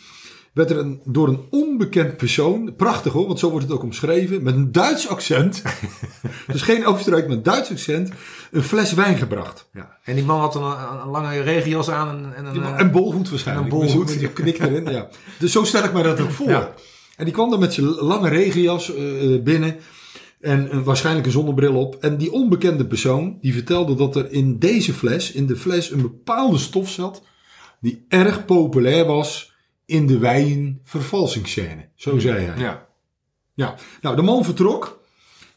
werd er een, door een onbekend persoon, prachtig hoor, want zo wordt het ook omschreven, met een Duits accent, [laughs] dus geen Oostenrijk, maar een Duits accent, een fles wijn gebracht. Ja. En die man had een, een, lange regenjas aan en, en een... eh, Een bolhoed waarschijnlijk. Een bolhoed. Met zo'n knik erin, ja. [laughs] Dus zo stel ik mij dat ook voor. Ja. En die kwam dan met zijn lange regenjas binnen. En een, waarschijnlijk een zonnebril op. En die onbekende persoon, die vertelde dat er in deze fles, in de fles, een bepaalde stof zat. Die erg populair was in de wijnvervalsingsscène. Zo zei hij. ja. Ja, nou, de man vertrok.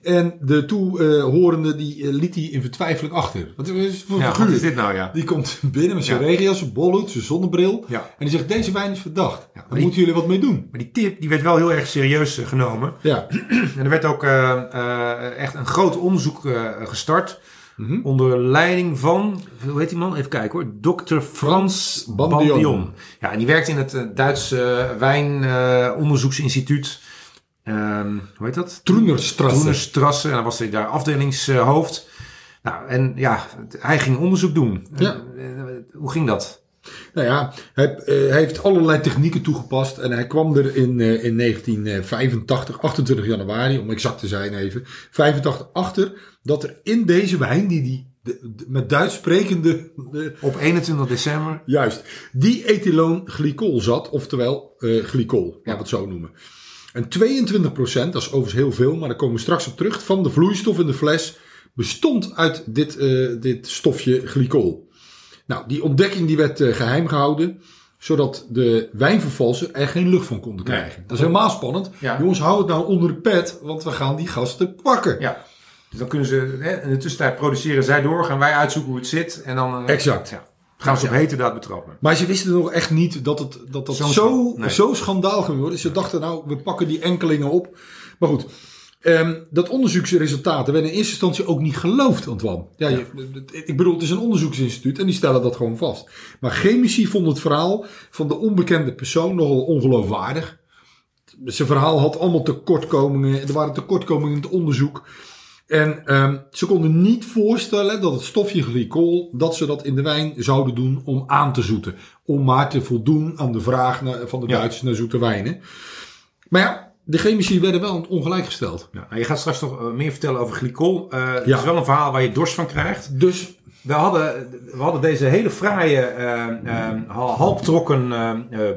En de toehorende die eh, liet hij in vertwijfeling achter. Wat is voor Ja, wat figuur? is dit nou, ja? Die komt binnen met zijn Ja. regenjas, zijn bolhoed, zijn zonnebril. Ja. En die zegt, deze wijn is verdacht. Daar die- moeten jullie wat mee doen. Maar die tip die werd wel heel erg serieus eh, genomen. Ja. [clears throat] En er werd ook eh, echt een groot onderzoek gestart. Mhm. Onder leiding van, hoe heet die man? Even kijken hoor. Dr. Frans Bandion. Bandion. Ja, en die werkt in het Duitse wijnonderzoeksinstituut. Ehm hoe heet dat? Troenerstrasse. Troenerstrasse. En dan was hij daar afdelingshoofd. Nou, en ja, hij ging onderzoek doen. Ja. Eh, hoe ging dat? Nou ja, hij, eh, hij heeft allerlei technieken toegepast. En hij kwam er in, eh, in 1985, 28 januari, om exact te zijn even, 85 achter dat er in deze wijn, die die de- de- met Duits sprekende, Op 21 december. juist, die ethylenglycol zat, oftewel eh glycol, laten we het zo noemen. En 22%, dat is overigens heel veel, maar daar komen we straks op terug, van de vloeistof in de fles bestond uit dit, eh, dit stofje glycol. Nou, die ontdekking die werd eh, geheim gehouden, zodat de wijnvervalser er geen lucht van konden Nee. krijgen. Dat is helemaal spannend. Ja. Jongens, hou het nou onder de pet, want we gaan die gasten pakken. Ja. Dus dan kunnen ze, hè, in de tussentijd produceren zij door, gaan wij uitzoeken hoe het zit. En dan eh, Exact. ja, gaan ze op heterdaad betrappen. Maar ze wisten nog echt niet dat het, dat dat zo, nee. zo schandaal ging worden. Ze dachten nou, we pakken die enkelingen op. Maar goed, ehm, dat onderzoeksresultaten werden in eerste instantie ook niet geloofd, Antoine. Ja, je- ik bedoel, het is een onderzoeksinstituut en die stellen dat gewoon vast. Maar chemici vonden het verhaal van de onbekende persoon nogal ongeloofwaardig. Zijn verhaal had allemaal tekortkomingen. Er waren tekortkomingen in het onderzoek. En ehm, ze konden niet voorstellen dat het stofje glycol, dat ze dat in de wijn zouden doen om aan te zoeten. Om maar te voldoen aan de vraag naar- van de Ja. Duitsers naar zoete wijnen. Maar ja, de chemici werden wel ongelijk gesteld. Ja, nou, je gaat straks nog eh, meer vertellen over glycol. Eh, Het Ja. is wel een verhaal waar je dorst van krijgt. Dus We hadden, we hadden deze hele fraaie, eh, eh,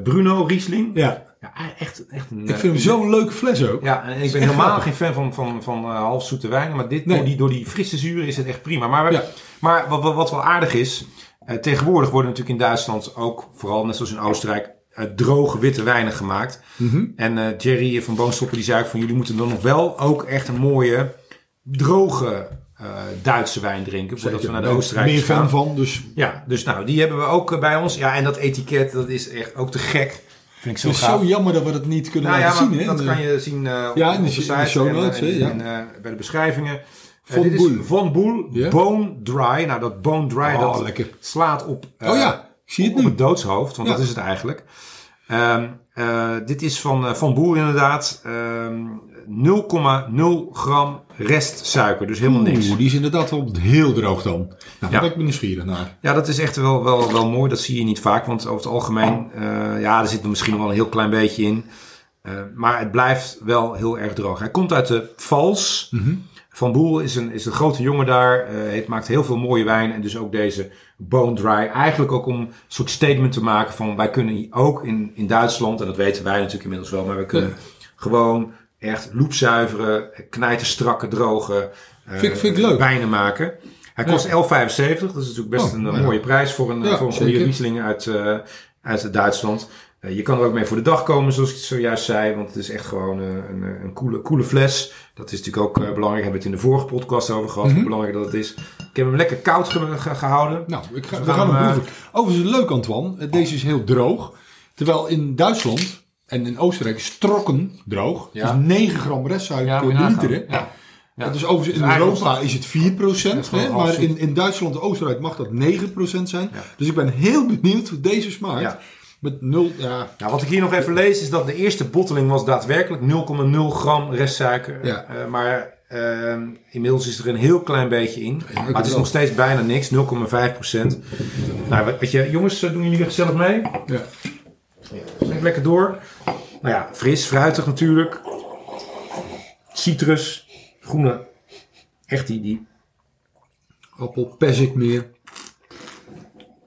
Bruno Riesling. ja, Ja, echt, echt een, ik eh, vind hem zo'n leuke fles ook. Ja, en ik ben echt helemaal grappig. geen fan van, van, van eh, halfzoete wijnen. Maar dit, Nee. door, die, door die frisse zuren is het echt prima. Maar, Ja. maar wat, wat, wat wel aardig is. eh, tegenwoordig worden natuurlijk in Duitsland ook, vooral net zoals in Oostenrijk, eh, droge witte wijnen gemaakt. Mhm. En eh, Jerry van Boonstoppen die zei ook van jullie moeten dan nog wel ook echt een mooie, droge eh, Duitse wijn drinken. Voordat we naar de Oostenrijk meer gaan. fan van, dus Ja, dus nou, die hebben we ook eh, bij ons. Ja, en dat etiket, dat is echt ook te gek. Vind ik zo het is gaaf. zo jammer dat we dat niet kunnen Nou laten zien. Hè? dat kan eh, je zien eh, op, Ja, in de de show en, notes, en, hè, ja. en, eh, bij de beschrijvingen. Eh, Von dit Boel. is Von Boel. Bone Dry. Nou, dat Bone Dry, Oh, dat lekker. slaat op, eh, Oh ja, ik zie het op nu. het doodshoofd, want Ja. dat is het eigenlijk. Ehm, eh, dit is van eh, Van Boel inderdaad. Ehm 0,0 gram restsuiker, dus helemaal niks. Oeh, die is inderdaad wel heel droog dan. Nou, daar Ja. ben ik nieuwsgierig naar. Ja, dat is echt wel, wel, wel mooi. Dat zie je niet vaak. Want over het algemeen, eh, ja, er zit er misschien nog wel een heel klein beetje in. Eh, maar het blijft wel heel erg droog. Hij komt uit de Vals. Mhm. Van Boel is een, is een grote jongen daar. Hij maakt heel veel mooie wijn. En dus ook deze Bone Dry. Eigenlijk ook om een soort statement te maken van... wij kunnen ook in, in Duitsland... en dat weten wij natuurlijk inmiddels wel... maar we kunnen Ja. gewoon echt loepzuivere, knijterstrakke, droge... eh, Vind vind ik leuk. Wijnen maken. Hij kost 11,75. Dat is natuurlijk best Oh, een eh, ja. mooie prijs voor een, Ja, voor een goede. Riesling uit, eh, uit Duitsland. Eh, je kan er ook mee voor de dag komen, zoals ik het zojuist zei. Want het is echt gewoon eh, een, een, coole, coole fles. Dat is natuurlijk ook eh, belangrijk. Hebben we het in de vorige podcast over gehad. Mhm. Hoe belangrijk dat het is. Ik heb hem lekker koud ge- ge- gehouden. Nou, ik ga, We we gaan gaan hem proeven. Overigens leuk, Antoine. Eh, Deze is heel droog. Terwijl in Duitsland en in Oostenrijk is trokken droog. Ja. Dus 9 gram restsuiker per je liter. Ja. Ja. Dus overigens in Dus eigenlijk Europa is het 4%. is gewoon hè, half maar in, in Duitsland en Oostenrijk mag dat 9% zijn. Ja. Dus ik ben heel benieuwd hoe deze smaakt. Ja. Met 0, ja, Nou, wat ik hier nog even lees is dat de eerste botteling was daadwerkelijk 0,0 gram restsuiker. Ja. Eh, maar eh, inmiddels is er een heel klein beetje in. maar het is wel. nog steeds bijna niks, 0,5 procent. Nou, weet je, jongens, doen jullie weer gezellig mee? ja. Lekker door. Nou ja, fris, fruitig natuurlijk. Citrus, groene. Echt die, die appel, persik meer.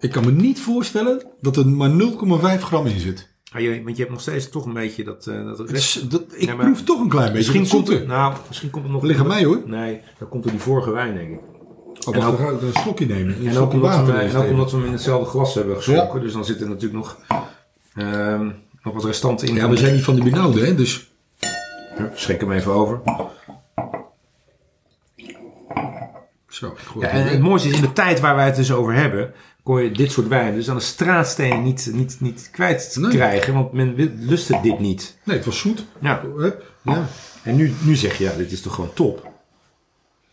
Ik kan me niet voorstellen dat er maar 0,5 gram in zit. Ah, je, want je hebt nog steeds toch een beetje dat... eh, dat rest- is- dat, ik maar- proef toch een klein beetje misschien, komt het, nou, misschien komt het nog... Ligt aan mij, hoor. Nee, dat komt door die vorige wijn, denk ik. Oh, En ook- dan ga ik een slokje nemen. En ook, omdat we, en ook omdat we hem in hetzelfde glas hebben geschonken. Dus dan zit er natuurlijk nog, ehm, nog wat restanten in. Ja, we zijn niet van die benauwde, hè? Dus Schenk hem even over. Zo, Ja, het en het mooiste is, in de tijd waar wij het dus over hebben, kon je dit soort wijn dus aan de straatstenen niet, niet, niet kwijt Nee. krijgen, want men wil- lustte dit niet. Nee, het was zoet. Ja. Ja. En nu, nu zeg je, ja, dit is toch gewoon top.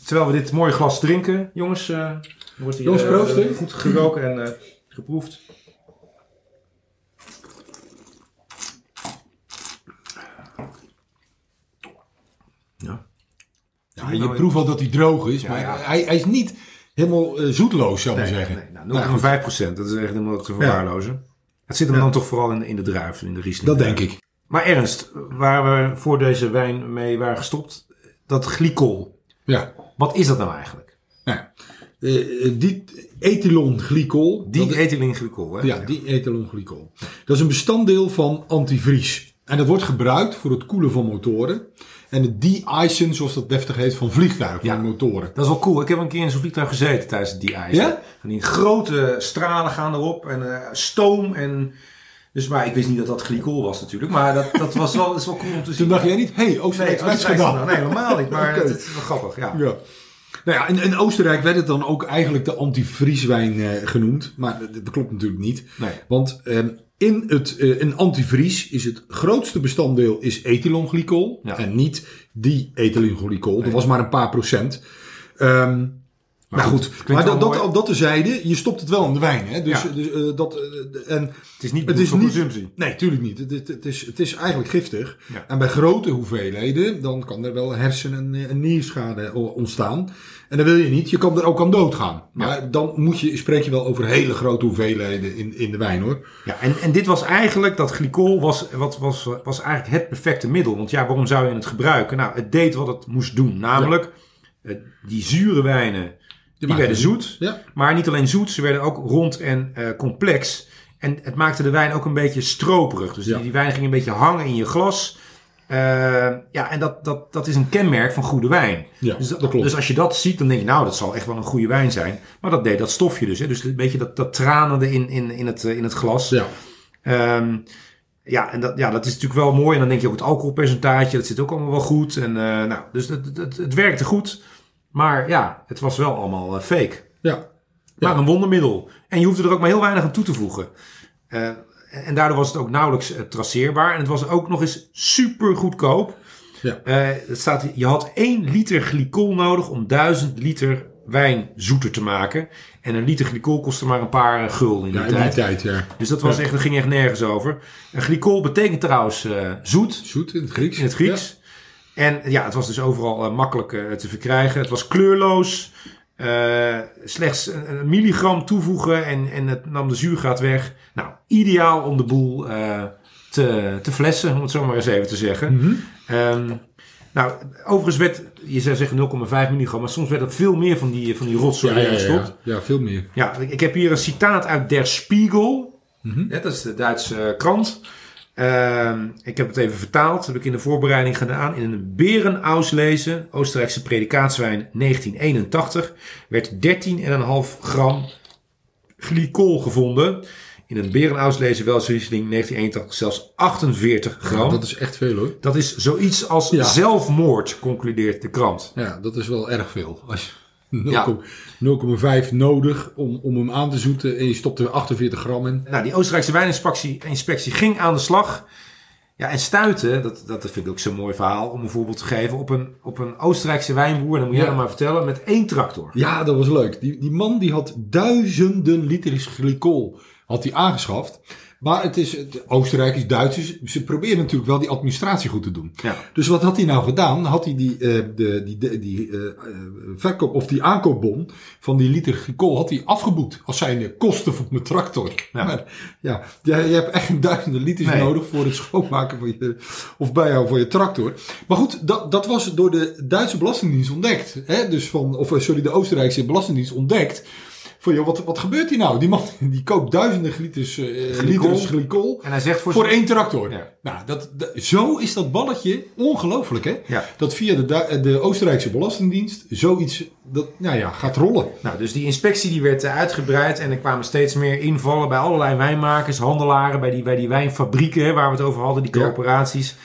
Terwijl we dit mooie glas drinken, jongens, eh, wordt hier Jongens, eh, goed geroken en eh, geproefd. Ja. Ja, je proeft al dat hij droog is, Ja, maar ja. Hij, hij is niet helemaal eh, zoetloos, zou ik Nee, maar zeggen. nee, nou, Nou, goed, 0,5 procent, dat is echt helemaal te verwaarlozen. Het zit hem dan toch vooral in, in de druif, in de Riesling. dat denk ik. Maar Ernst, waar we voor deze wijn mee waren gestopt, dat glycol. Ja. Wat is dat nou eigenlijk? Nou, ja. Eh, eh, die ethylenglycol. Die ethylenglycol, hè? Ja, die ethylenglycol. Dat is een bestanddeel van antivries. En dat wordt gebruikt voor het koelen van motoren. En het de-icen, zoals dat deftig heet, van vliegtuigen, Ja. van motoren. Dat is wel cool. Ik heb een keer in zo'n vliegtuig gezeten tijdens het DI. Ja? En die grote stralen gaan erop en eh, stoom en... Dus, maar ik wist niet dat dat glycol was natuurlijk. Maar dat, dat was wel, dat is wel cool om te zien. Toen dacht jij niet, hé, hey, nee, Oostenrijk dat is is gedaan. nee, helemaal niet. Maar [laughs] het, is wel grappig, ja. Ja. Nou ja, in, in Oostenrijk werd het dan ook eigenlijk de antivrieswijn eh, genoemd. Maar dat, dat klopt natuurlijk niet. Nee. Want ehm, in het eh, een antivries is het grootste bestanddeel is ethylenglycol. Ja. En niet die ethylenglycol. Dat was maar een paar procent. Ehm maar goed, goed, maar dat, dat, mooi. dat terzijde, je stopt het wel in de wijn. Hè? Dus, Ja. dus, eh, dat, eh, en Het is niet het bedoeld is voor niet, consumptie. Nee, tuurlijk niet. Het, het, het is, het is eigenlijk giftig. Ja. En bij grote hoeveelheden, dan kan er wel hersen- en, en nierschade ontstaan. En dat wil je niet. Je kan er ook aan doodgaan. Maar dan moet je, spreek je wel over hele grote hoeveelheden in, in de wijn hoor. Ja, en, en dit was eigenlijk, dat glycol was, wat, was, was eigenlijk het perfecte middel. Want ja, waarom zou je het gebruiken? Nou, het deed wat het moest doen. Namelijk, eh, die zure wijnen, die, werden zoet. Ja. Maar niet alleen zoet, ze werden ook rond en eh, complex. En het maakte de wijn ook een beetje stroperig. Dus die, die wijn ging een beetje hangen in je glas. Eh, ja, en dat, dat, dat is een kenmerk van goede wijn. Ja, dus, dat klopt. dus als je dat ziet, dan denk je, nou, dat zal echt wel een goede wijn zijn. Maar dat deed dat stofje dus. Hè? Dus een beetje dat, dat tranende in, in, in, het, eh, in het glas. Ja. Ehm, ja, en dat, ja, dat is natuurlijk wel mooi. En dan denk je ook het alcoholpercentage, dat zit ook allemaal wel goed. En, eh, nou, dus het, het, het werkte goed. Maar ja, het was wel allemaal fake. Ja. Maar een wondermiddel. En je hoefde er ook maar heel weinig aan toe te voegen. Eh, en daardoor was het ook nauwelijks eh, traceerbaar. En het was ook nog eens super goedkoop. Ja. Eh, het staat, je had 1 liter glycol nodig om 1000 liter wijn zoeter te maken. En een liter glycol kostte maar een paar eh, gulden in die Ja, in die tijd. tijd, ja. Dus dat, was echt, dat ging echt nergens over. En glycol betekent trouwens zoet Zoet in het Grieks. in het Grieks. En ja, het was dus overal makkelijk te verkrijgen. Het was kleurloos. Eh, slechts een, een milligram toevoegen en, en het nam de zuurgraad weg. Nou, ideaal om de boel eh, te, te flessen, om het zo maar eens even te zeggen. Ehm, nou, overigens werd, je zou zeggen 0,5 milligram, maar soms werd er veel meer van die, van die rotzooi ja, ja, gestopt. ja. ja, veel meer. Ja, ik ik heb hier een citaat uit Der Spiegel. Mhm. Dat is de Duitse eh, krant. Ehm, ik heb het even vertaald. Dat heb ik in de voorbereiding gedaan. In een Berenauslese, Oostenrijkse predikaatswijn 1981, werd 13,5 gram glycol gevonden. In een Berenauslese Welsriesling 1981 zelfs 48 gram. Ja, dat, dat is echt veel hoor. is zoiets als Ja. zelfmoord, concludeert de krant. Ja, dat is wel erg veel. Als je 0,- Ja. [laughs] 0,5 nodig om, om hem aan te zoeten en je stopt er 48 gram in. Nou, die Oostenrijkse wijninspectie inspectie ging aan de slag. Ja, en stuitte, dat, dat vind ik ook zo'n mooi verhaal, om een voorbeeld te geven, op een, op een Oostenrijkse wijnboer, en dan moet jij Ja. dat maar vertellen, met één tractor. Ja, dat was leuk. Die, die man die had duizenden liters glycol had hij aangeschaft. Maar het is, het, Oostenrijkers, Duitsers, ze proberen natuurlijk wel die administratie goed te doen. Ja. Dus wat had hij nou gedaan? Had hij die, eh, de, die, de, die eh, eh, verkoop, of die aankoopbon van die liter glycol had hij afgeboekt als zijn kosten voor mijn tractor. Ja. Maar ja, je, je hebt echt duizenden liters Nee. nodig voor het schoonmaken van je, of bijhouden van je tractor. Maar goed, dat, dat was door de Duitse Belastingdienst ontdekt. Hè? Dus van, of sorry, de Oostenrijkse Belastingdienst ontdekt. Joh, wat, wat gebeurt hier nou? Die man [laughs] die koopt duizenden liters, eh, Glycol. liters glycol. En hij zegt voor, Voor één tractor. Ja. Nou, dat, dat- zo is dat balletje ongelooflijk, hè? Ja. Dat via de, Du- de Oostenrijkse Belastingdienst zoiets dat, nou ja, gaat rollen. Nou, dus die inspectie die werd eh, uitgebreid en er kwamen steeds meer invallen bij allerlei wijnmakers, handelaren, bij die, bij die wijnfabrieken waar we het over hadden, die Ja. coöperaties.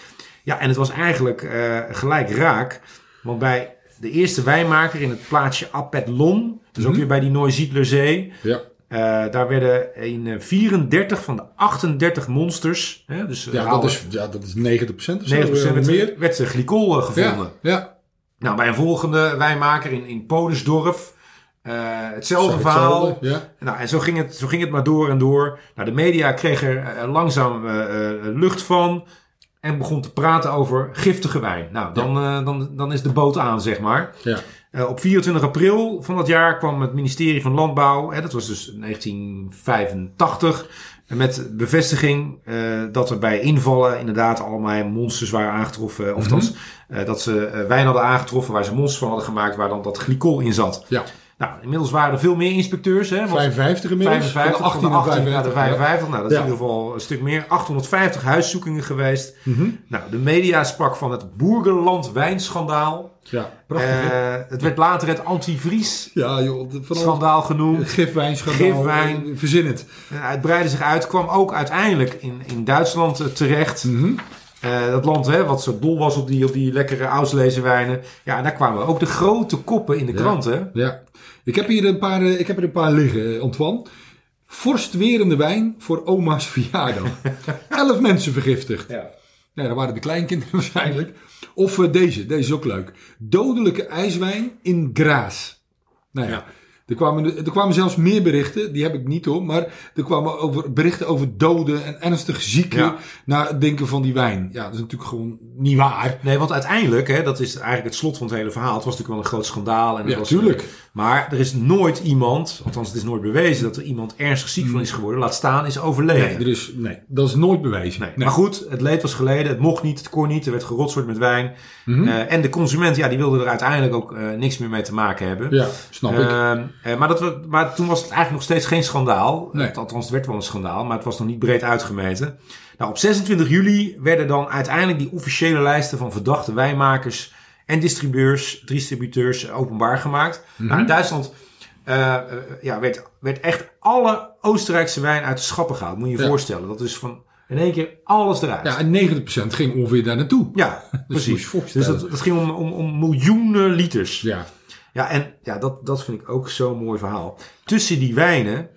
Ja, en het was eigenlijk eh, gelijk raak, want bij de eerste wijnmaker in het plaatsje Apethlon. Dus ook Mhm. weer bij die Noisy-le-Zee. Ja, Eh, daar werden in eh, 34 van de 38 monsters, hè, dus eh, ja, dat, oude- is, ja dat is 90% of zo. 90% eh, werd, meer. werd glycol eh, gevonden. Ja, ja. Nou, bij een volgende wijnmaker in, in Podersdorf. eh, hetzelfde verhaal. hetzelfde, Ja. Nou, en zo ging, het, zo ging het maar door en door. Nou, de media kreeg er eh, langzaam eh, eh, lucht van. En begon te praten over giftige wijn. Nou, dan, eh, dan, dan is de boot aan, zeg maar. Ja. Eh, op 24 april van dat jaar kwam het ministerie van Landbouw, hè, dat was dus 1985, met bevestiging eh, dat er bij invallen inderdaad allemaal monsters waren aangetroffen. Of althans, eh, dat ze wijn hadden aangetroffen waar ze monsters van hadden gemaakt, waar dan dat glycol in zat. ja. Nou, inmiddels waren er veel meer inspecteurs. Hè, want 55 inmiddels. 55, van de 18 18 naar naar de 55. 55. Nou, dat is Ja. in ieder geval een stuk meer. 850 huiszoekingen geweest. Mhm. Nou, de media sprak van het Boergerland wijnschandaal. Ja, prachtig. Eh, het werd later het antivries ja, joh. Van schandaal genoemd. Gifwijn, schandaal. Gifwijn. Verzin het. Eh, Het breidde zich uit, kwam ook uiteindelijk in, in Duitsland eh, terecht. Mhm. Dat land hè, wat zo dol was op die, op die lekkere. Ja, en daar kwamen ook de grote koppen in de Ja. kranten. Ja. Ik heb hier een paar, eh, ik heb er een paar liggen, eh, Antoine. Vorstwerende wijn voor oma's [laughs] verjaardag. Elf mensen vergiftigd. Ja. Nou, dat waren de kleinkinderen [laughs] waarschijnlijk. Of eh, deze, deze is ook leuk. Dodelijke ijswijn in Graas. Nou ja, Ja. Er, kwamen, er kwamen zelfs meer berichten, die heb ik niet hoor. Maar er kwamen over, berichten over doden en ernstig zieken Ja. na het denken van die wijn. Ja, dat is natuurlijk gewoon niet waar. Nee, want uiteindelijk, hè, dat is eigenlijk het slot van het hele verhaal. Het was natuurlijk wel een groot schandaal. En Ja, was, tuurlijk. Maar er is nooit iemand, althans het is nooit bewezen, dat er iemand ernstig ziek van is geworden. Laat staan is overleden. Nee, er is, nee, dat is nooit bewezen. Nee. Maar goed, het leed was geleden. Het mocht niet, het kon niet. Er werd gerotsoord met wijn. Mhm. Eh, en de consument, ja, die wilde er uiteindelijk ook eh, niks meer mee te maken hebben. Ja, snap ik. Ehm, eh, maar, dat we, maar toen was het eigenlijk nog steeds geen schandaal. Althans, het werd wel een schandaal, maar het was nog niet breed uitgemeten. Nou, op 26 juli werden dan uiteindelijk die officiële lijsten van verdachte wijnmakers en distributeurs, distributeurs openbaar gemaakt. Nou, in Duitsland eh, eh, ja, werd, werd echt alle Oostenrijkse wijn uit de schappen gehaald. Moet je je Ja. voorstellen. Dat is van in één keer alles eruit. Ja, en 90% ging ongeveer daar naartoe. Ja, [laughs] je precies. Dus dat ging om, om, om miljoenen liters. Ja. Ja, en ja, dat, dat vind ik ook zo'n mooi verhaal. Tussen die wijnen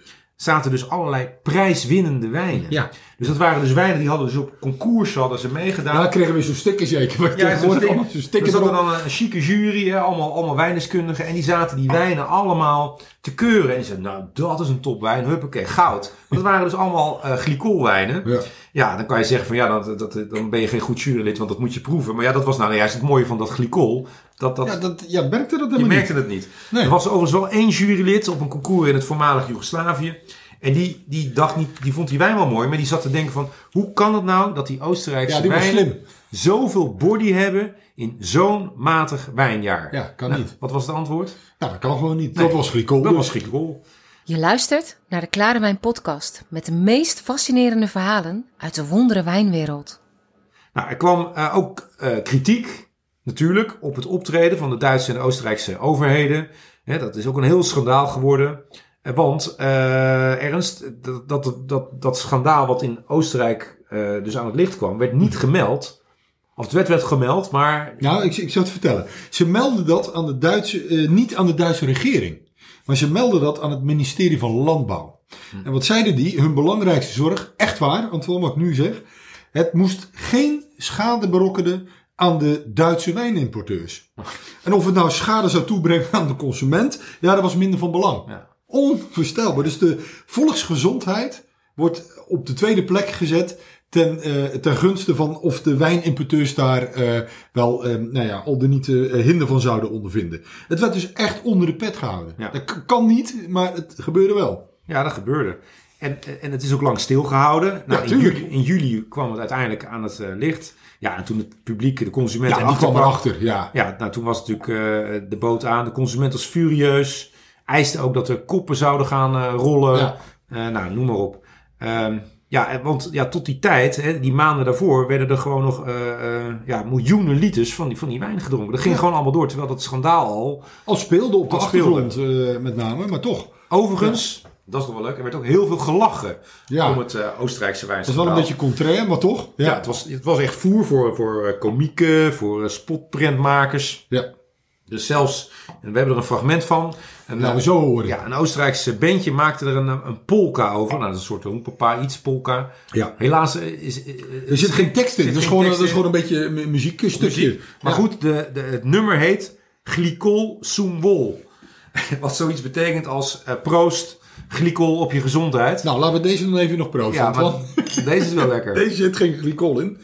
zaten dus allerlei prijswinnende wijnen. Ja. Dus dat waren dus wijnen die hadden dus op concours hadden ze meegedaan. Nou, dan kregen we zo'n sticker zeker. Ja, ja, zo'n er sticker zat er erop. dan een chique jury, hè, allemaal, allemaal wijndeskundigen. En die zaten die wijnen allemaal te keuren. En die zeiden, nou, dat is een topwijn. Huppakee, goud. Want dat waren dus allemaal eh glycolwijnen. Ja. Ja, dan kan je zeggen van ja, dat, dat, dan ben je geen goed jurylid, want dat moet je proeven. Maar ja, dat was nou juist het mooie van dat glycol. Dat, dat, Ja, dat, ja, merkte dat je helemaal merkte niet. het niet. Nee. Er was overigens wel één jurylid op een concours in het voormalig Joegoslavië. En die, die, dacht niet, die vond die wijn wel mooi, maar die zat te denken van... Hoe kan het nou dat die Oostenrijkse Ja, die was wijnen slim. zoveel body hebben in zo'n matig wijnjaar? Ja, kan Nou, niet. Wat was het antwoord? Nou, dat kan gewoon niet. Nee. Dat was glycol. Dat was glycol. Je luistert naar de Klare Wijn podcast met de meest fascinerende verhalen uit de wondere wijnwereld. Nou, er kwam eh, ook eh, kritiek, natuurlijk, op het optreden van de Duitse en Oostenrijkse overheden. Hè, dat is ook een heel schandaal geworden. Eh, want, eh, Ernst, dat, dat, dat, dat schandaal wat in Oostenrijk eh, dus aan het licht kwam, werd niet gemeld. Of het werd, werd gemeld, maar Nou, ik, ik zou het vertellen. Ze melden dat aan de Duitse, niet aan de Duitse regering. Maar ze melden dat aan het ministerie van Landbouw. En wat zeiden die? Hun belangrijkste zorg, echt waar, Antoine, wat ik nu zeg. Het moest geen schade berokkenen aan de Duitse wijnimporteurs. En of het nou schade zou toebrengen aan de consument, ja, dat was minder van belang. Ja. Onvoorstelbaar. Dus de volksgezondheid wordt op de tweede plek gezet ten, eh, ten gunste van of de wijnimporteurs daar eh, wel, eh, nou ja, al dan niet hinder van zouden ondervinden. Het werd dus echt onder de pet gehouden. Ja. Dat kan niet, maar het gebeurde wel. ja, dat gebeurde. En, en het is ook lang stilgehouden. Nou, in, juli, in juli kwam het uiteindelijk aan het licht. Ja, en toen het publiek, de consument... Ja, en niet kwam erachter, ja. Ja, nou, toen was natuurlijk eh, de boot aan. De consument was furieus. Eiste ook dat er koppen zouden gaan eh, rollen. Ja. Eh, nou, noem maar op. Ehm, ja, want ja, tot die tijd, hè, die maanden daarvoor, werden er gewoon nog eh, ja, miljoenen liters van die, van die wijn gedronken. Dat ging Ja. gewoon allemaal door, terwijl dat schandaal al. Al speelde op de achtergrond met name, maar toch. Overigens, dat is toch wel leuk, er werd ook heel veel gelachen Ja, om het eh, Oostenrijkse dat is wijnschandaal. wel een beetje contrair, maar toch. Ja, het, was, het was echt voer voor, voor eh, komieken, voor eh, spotprentmakers. Ja. Dus zelfs, en we hebben er een fragment van. Een, Nou, we zo horen. ja, een Oostenrijkse bandje maakte er een, een polka over. Nou, dat is een soort hoempapa, iets polka. Ja. Helaas is... is- Er zit geen tekst in. Dat is, gewoon, dat is gewoon een beetje een muziekstukje. muziek. Maar Ja. goed, de, de, het nummer heet Glycol Soemwol. [laughs] Wat zoiets betekent als proost, glycol op je gezondheid. Nou, laten we deze dan even nog proosten. ja, maar want deze is wel lekker. [laughs] deze zit geen glycol in.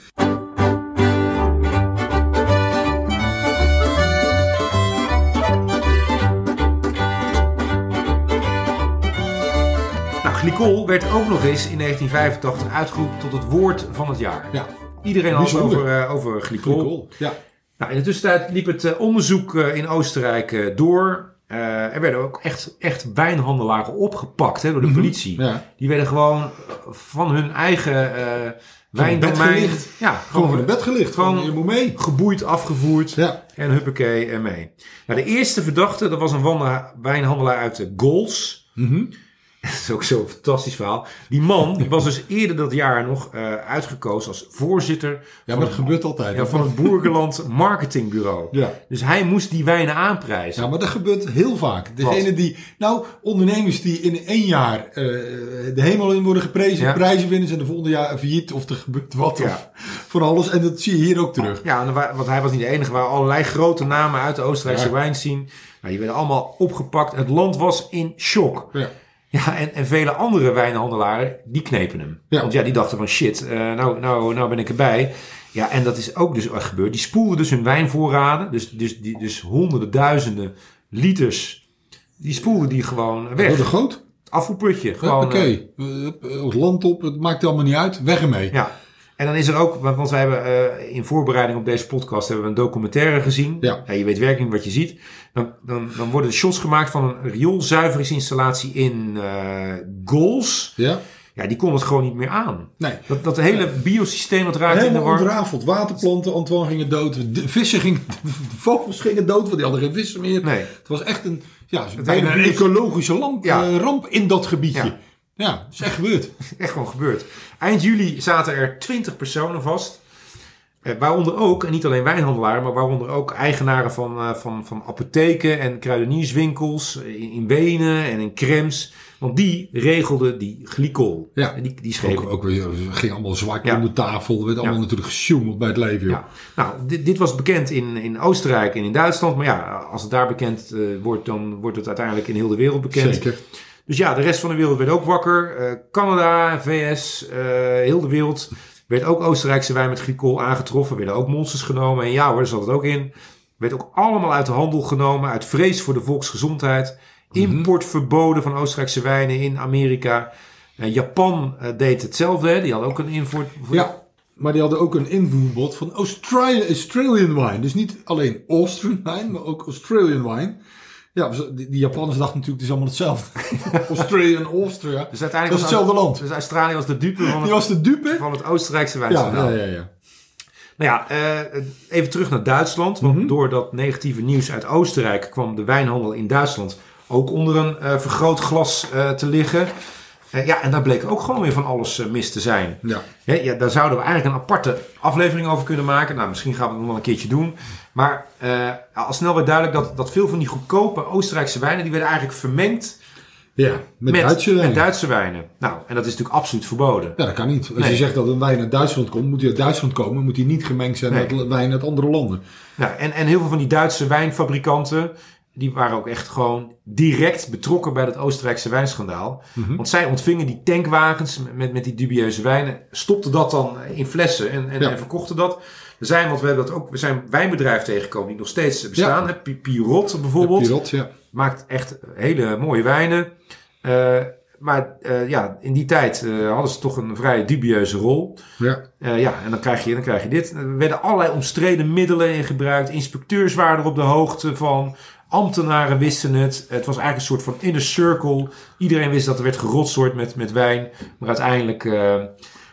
Nou, glycol werd ook nog eens in 1985 uitgeroepen tot het woord van het jaar. Ja, Iedereen had het over, eh, over glycol. glycol. Ja. Nou, in de tussentijd liep het eh, onderzoek eh, in Oostenrijk door. Eh, er werden ook echt, echt wijnhandelaren opgepakt hè, door de politie. Ja. Die werden gewoon eh, van hun eigen eh wijndomein... Ja, Gewoon van het bed gelicht. Gewoon- je moet mee. geboeid, afgevoerd. Ja. En huppakee en mee. Nou, de eerste verdachte, dat was een wijnhandelaar uit de Gols. Mhm. [laughs] Dat is ook zo'n fantastisch verhaal. Die man die was dus eerder dat jaar nog eh, uitgekozen als voorzitter Ja, maar dat gebeurt altijd. ja, van het Boergeland Marketingbureau. Ja. Dus hij moest die wijnen aanprijzen. Ja, maar dat gebeurt heel vaak. Degene die, nou, ondernemers die in één jaar eh, de hemel in worden geprezen, Ja. prijzen winnen, zijn de volgende jaar failliet of er gebeurt wat Ja. of van alles. En dat zie je hier ook terug. Ja, want hij was niet de enige. Waren allerlei grote namen uit de Oostenrijkse Ja. wijnscene. Nou, die werden allemaal opgepakt. Het land was in shock. Ja. Ja, en, en vele andere wijnhandelaren, die knepen hem. Ja. Want ja, die dachten van shit, eh, nou, nou, nou ben ik erbij. Ja, en dat is ook dus echt gebeurd. Die spoelden dus hun wijnvoorraden. Dus, dus, die, dus honderden, duizenden liters. Die spoelden die gewoon weg. Door de goot. Afvoerputje. Gewoon, Oké. eh, Het land op, het maakt allemaal niet uit. Weg ermee. ja. En dan is er ook, want wij hebben eh, in voorbereiding op deze podcast hebben we een documentaire gezien. Ja. je weet werkelijk niet wat je ziet. Dan, dan, dan worden shots gemaakt van een rioolzuiveringsinstallatie in eh Gols. Ja? Ja, die kon het gewoon niet meer aan. Nee. Dat, dat hele biosysteem dat raakte in de war. ontrafeld. Waterplanten, Antoine gingen dood. De vissen gingen, de [laughs] vogels gingen dood, want die hadden geen vissen meer. Nee. Het was echt een, ja, Het bijna hele een ecologische lamp, Ja. eh, ramp in dat gebiedje. Ja. Ja, dat is echt gebeurd. [laughs] Echt gewoon gebeurd. Eind juli zaten er 20 personen vast. Eh, waaronder ook, en niet alleen wijnhandelaren, maar waaronder ook eigenaren van, eh, van, van apotheken en kruidenierswinkels eh, in, in Wenen en in Krems. Want die regelden die glycol. Ja. En die, die schreven. Ook, ook weer, het ging allemaal zwart Ja. om de tafel. Er werd allemaal Ja. natuurlijk gesjoemeld bij het leven. Ja. Nou, dit, dit was bekend in, in Oostenrijk en in Duitsland. Maar ja, als het daar bekend wordt, dan wordt het uiteindelijk in heel de wereld bekend. Zeker. Dus ja, de rest van de wereld werd ook wakker. Eh, Canada, VS, eh, heel de wereld werd ook Oostenrijkse wijn met glycol aangetroffen. Werden ook monsters genomen. En ja hoor, daar zat het ook in. Werd ook allemaal uit de handel genomen. Uit vrees voor de volksgezondheid. Import verboden van Oostenrijkse wijnen in Amerika. Eh, Japan deed hetzelfde. Hè. Die had ook een import. Ja, maar die hadden ook een invoerbod van Australian, Australian wine. Dus niet alleen Austrian wine, maar ook Australian wine. Ja, dus die, die Japanners dachten natuurlijk, het is allemaal hetzelfde. [laughs] Australian, Austria. Dus uiteindelijk Dat is was hetzelfde land. Dus Australië was de dupe van Die het, was de dupe. van het Oostenrijkse Ja, wijnschandaal. ja, ja, ja. Nou ja, eh, even terug naar Duitsland. Want Mhm. door dat negatieve nieuws uit Oostenrijk kwam de wijnhandel in Duitsland ook onder een eh, vergrootglas eh, te liggen. Ja, en daar bleek ook gewoon weer van alles eh, mis te zijn. Ja. Ja, daar zouden we eigenlijk een aparte aflevering over kunnen maken. Nou, misschien gaan we het nog wel een keertje doen. Maar eh, al snel werd duidelijk dat, dat veel van die goedkope Oostenrijkse wijnen... die werden eigenlijk vermengd Ja, met, met, Duitse wijn. met Duitse wijnen. Nou, en dat is natuurlijk absoluut verboden. Ja, dat kan niet. Als Nee. je zegt dat een wijn uit Duitsland komt, moet die uit Duitsland komen. Moet die niet gemengd zijn Nee. met wijn uit andere landen. Nou, en, en heel veel van die Duitse wijnfabrikanten, die waren ook echt gewoon direct betrokken bij dat Oostenrijkse wijnschandaal. Want zij ontvingen die tankwagens met, met die dubieuze wijnen, stopten dat dan in flessen en, en, Ja. en verkochten dat. Er zijn, want we hebben dat ook, we zijn wijnbedrijven tegengekomen die nog steeds bestaan. Ja. Pirot bijvoorbeeld, Pirot, ja. maakt echt hele mooie wijnen. Eh, maar eh, ja, in die tijd eh, hadden ze toch een vrij dubieuze rol. ja. Eh, ja, en dan krijg, je, dan krijg je dit. Er werden allerlei omstreden middelen in gebruikt. Inspecteurs waren er op de hoogte van. Ambtenaren wisten het. Het was eigenlijk een soort van inner circle. Iedereen wist dat er werd gerotsoord met, met wijn. Maar uiteindelijk eh,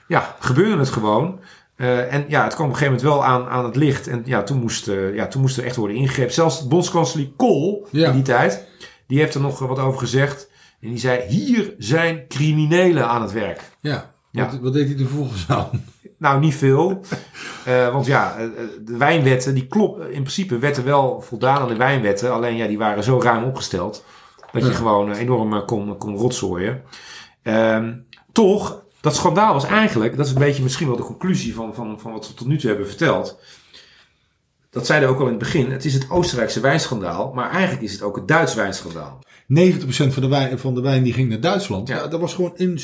ja, gebeurde het gewoon. Eh, en ja, het kwam op een gegeven moment wel aan, aan het licht. En ja, toen moest, eh, ja, toen moest er echt worden ingegrepen. Zelfs bondskanselier Kool Ja. in die tijd. Die heeft er nog wat over gezegd. En die zei, hier zijn criminelen aan het werk. ja. Ja. Wat, wat deed hij er vervolgens aan? Nou, niet veel. [laughs] Eh, want ja, eh, de wijnwetten, die kloppen. In principe werd er wel voldaan aan de wijnwetten. Alleen ja, die waren zo ruim opgesteld. Dat je Ja. gewoon eh, enorm eh, kon, kon rotzooien. Ehm, toch, dat schandaal was eigenlijk, dat is een beetje misschien wel de conclusie van, van, van wat we tot nu toe hebben verteld. Dat zeiden we ook al in het begin. Het is het Oostenrijkse wijnschandaal, maar eigenlijk is het ook het Duits wijnschandaal. 90% van de, wijn, van de wijn die ging naar Duitsland. Ja. Ja. dat was gewoon een,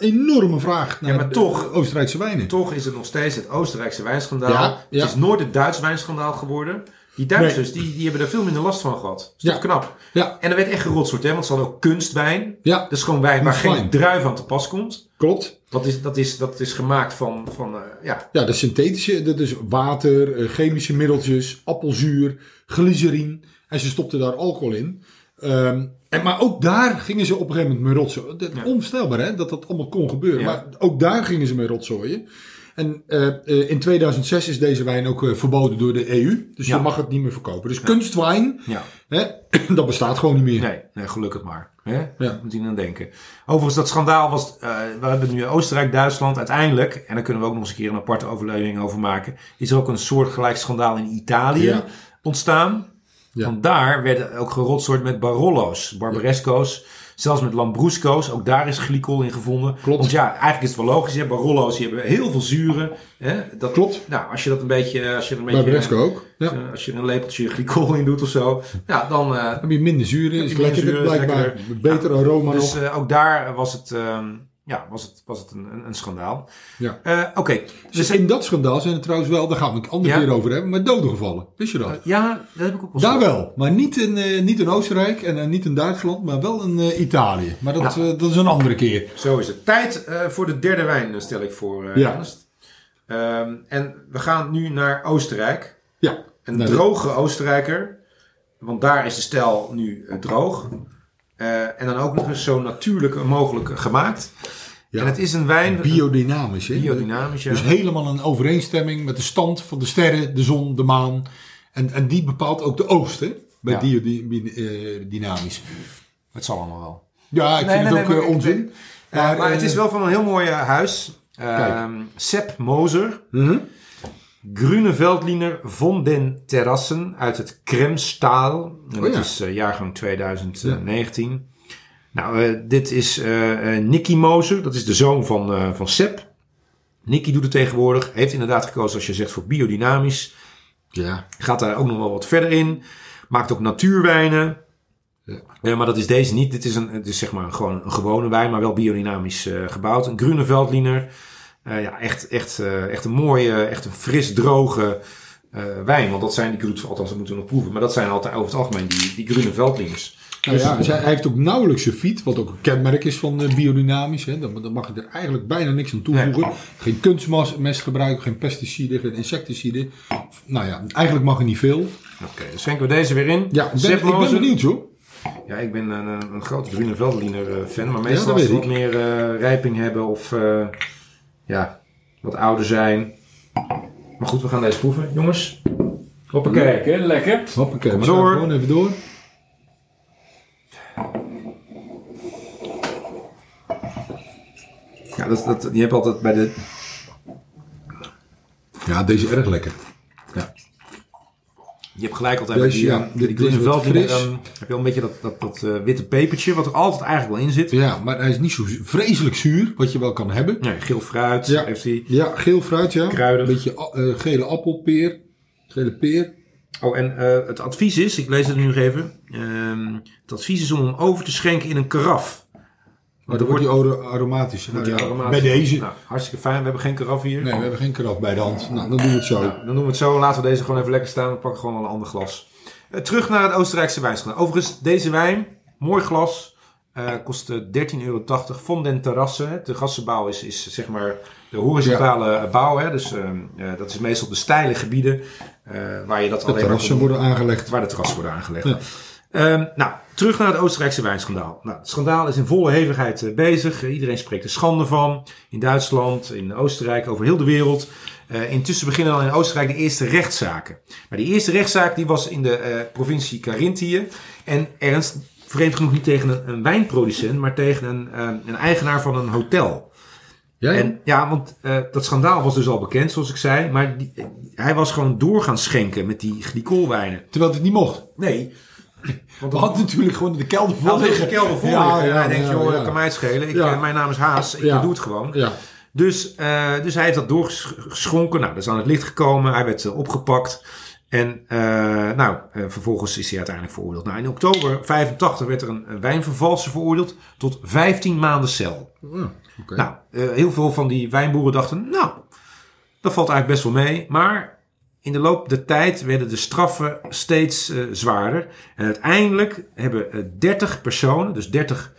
enorme vraag naar maar de- toch- Oostenrijkse wijnen. Toch is het nog steeds het Oostenrijkse wijnschandaal. Ja, ja. Het is nooit het Duits wijnschandaal geworden. Die Duitsers, die, die hebben daar veel minder last van gehad. Dat is Ja. toch knap. Ja, En er werd echt gerotsoord, hè? Want ze hadden ook kunstwijn. ja, Dat is gewoon wijn waar geen druif aan te pas komt. klopt. Dat is, dat is, dat is gemaakt van, van eh, ja, Ja, de synthetische, dat is water, eh, chemische middeltjes, appelzuur, glycerine. En ze stopten daar alcohol in. Ehm, en, maar ook daar gingen ze op een gegeven moment mee rotzooien. Ja. Onvoorstelbaar hè, dat dat allemaal kon gebeuren. Ja. Maar ook daar gingen ze mee rotzooien. En eh, eh, in 2006 is deze wijn ook eh, verboden door de EU. Dus Ja. je mag het niet meer verkopen. Dus kunstwijn, ja. hè, [clears throat] dat bestaat gewoon niet meer. Nee, nee, gelukkig maar. Hè? Ja. Moet je aan denken. Overigens, dat schandaal was... we hebben nu Oostenrijk, Duitsland. Uiteindelijk, en daar kunnen we ook nog eens een keer een aparte overleving over maken... is er ook een soortgelijk schandaal in Italië Ja. ontstaan. Ja. Want daar werden ook gerotsoord met Barolo's, Barbaresco's... Zelfs met Lambrusco's, ook daar is glycol in gevonden. Klopt. Want ja, eigenlijk is het wel logisch. Hè? Barolo's die hebben heel veel zuren. Hè? Dat, Klopt. Nou, als je dat een beetje... Als je een beetje Barbaresco ook. Ja. eh, Als je een lepeltje [laughs] glycol in doet of zo. Ja, dan, eh, heb je minder zuren, is lekkerder blijkbaar. Beter aroma Dus nog. eh, ook daar was het, ehm, ja, was het, was het een, een, een schandaal. Ja. Eh, Oké, Dus in dat schandaal zijn er trouwens wel, daar gaan we het een andere Ja. keer over hebben, maar doden gevallen. Wist je dat? Eh, ja, dat heb ik ook wel Daar wel, maar niet in, eh, niet in Oostenrijk en niet in Duitsland, maar wel in Italië. Maar dat, dat is een andere keer. Zo is het. Tijd voor de derde wijn, stel ik voor, Ja. Ernst. Ehm, en we gaan nu naar Oostenrijk. Ja, Een droge Oostenrijker. Want daar is de stijl nu droog. Eh, en dan ook nog eens zo natuurlijk mogelijk gemaakt. Ja. En het is een wijn... biodynamisch. Hè? biodynamisch, ja. Dus helemaal een overeenstemming met de stand van de sterren, de zon, de maan. En, en die bepaalt ook de oogst hè? bij Ja. biodynamisch. Het zal allemaal wel. Ja, ik Nee, vind nee, het nee, ook eh, ik- onzin. Maar, maar eh, het is wel van een heel mooi eh, huis. Kijk. Ehm Sepp Moser. mhm. Grüne Veldliner von den Terrassen uit het Kremstaal. En Oh dat ja. is eh, jaargang 2019. Nou, eh, dit is eh eh, Nicky Moser. Dat is de zoon van, eh van Sepp. Nicky doet het tegenwoordig. Heeft inderdaad gekozen, als je zegt, voor biodynamisch. Ja, Gaat daar ook nog wel wat verder in. Maakt ook natuurwijnen. Ja. Eh, maar dat is deze niet. Dit is, een, het is zeg maar gewoon een gewone wijn, maar wel biodynamisch eh, gebouwd. Een Grüne Veldliner. Eh, ja, echt, echt, eh, echt een mooie, echt een fris droge eh, wijn. Want dat zijn die Groet, althans dat moeten we nog proeven. Maar dat zijn altijd over het algemeen die, die Grüne Veldliners. nou ja zij- hij heeft ook nauwelijks sulfiet, wat ook een kenmerk is van biodynamisch. Hè. Dan, dan mag je er eigenlijk bijna niks aan toevoegen. Nee. Geen kunstmest gebruiken, geen pesticiden, geen insecticiden. Nou ja, eigenlijk mag er niet veel. Oké, dus schenken we deze weer in. Ja, ik ben, ik ben benieuwd hoor. Ja, ik ben een, een, grote Grüne Veldliner fan. Maar Ja, meestal dat als ze wat meer rijping hebben of ja, wat ouder zijn. Maar goed, we gaan deze proeven, jongens. Hoppakee. Lekker, lekker. Hoppakee, we maar gaan door. gewoon even door. Ja, dat, dat, je hebt altijd bij de... Ja, deze is erg lekker. Je hebt gelijk altijd bij die, ja, eh, die wat Veldliner. fris. ehm, heb je wel een beetje dat, dat, dat eh, witte pepertje, wat er altijd eigenlijk wel in zit. Ja, maar hij is niet zo vreselijk zuur, wat je wel kan hebben. Nee, geel fruit Ja. heeft hij. Ja, geel fruit, ja. Kruidig. Een beetje eh, gele appelpeer. Gele peer. Oh, en eh, het advies is, ik lees het nu nog even. ehm, het advies is om hem over te schenken in een karaf. Maar dan wordt die aro- aromatisch. Nou, ja, aromatisch. bij deze. Nou, hartstikke fijn, we hebben geen karaf hier. Nee, we hebben geen karaf bij de hand. Nou, dan doen we het zo. Nou, dan doen we het zo. Laten we deze gewoon even lekker staan. We pakken gewoon een ander glas. Eh, terug naar het Oostenrijkse wijnschandaal. Overigens, deze wijn, mooi glas, eh kost eh, 13,80 euro. Von den Terrassen. De gassenbouw is, is zeg maar de horizontale bouw. Hè. Dus ehm, eh, dat is meestal de steile gebieden eh, waar je dat De alleen maar terrassen worden aangelegd. waar de terrassen worden aangelegd. Ja. Ehm, nou, terug naar het Oostenrijkse wijnschandaal. Nou, het schandaal is in volle hevigheid eh, bezig. Eh, iedereen spreekt er schande van. In Duitsland, in Oostenrijk, over heel de wereld. Eh, intussen beginnen dan in Oostenrijk de eerste rechtszaken. Maar die eerste rechtszaak die was in de provincie Carinthië. En Ernst, vreemd genoeg niet tegen een, een wijnproducent, maar tegen een, een eigenaar van een hotel. Ja, ja. En, ja, want dat schandaal was dus al bekend, zoals ik zei. Maar die, hij was gewoon door gaan schenken met die glycolwijnen. Terwijl het niet mocht. Nee. Want We hadden natuurlijk gewoon de kelder vol liggen. een kelder vol Ja, liggen. En hij denkt, joh, dat kan mij het schelen. Ik, eh, mijn naam is Haas, ik doe het gewoon. Ja. Dus, eh, dus hij heeft dat doorgeschonken. Nou, dat is aan het licht gekomen. Hij werd eh, opgepakt. En nou, vervolgens is hij uiteindelijk veroordeeld. Nou, in oktober 85 werd er een, een wijnvervalser veroordeeld tot 15 maanden cel. Oh. Nou, heel veel van die wijnboeren dachten, nou, dat valt eigenlijk best wel mee. Maar in de loop der tijd werden de straffen steeds eh, zwaarder. En uiteindelijk hebben eh, 30 personen, dus 30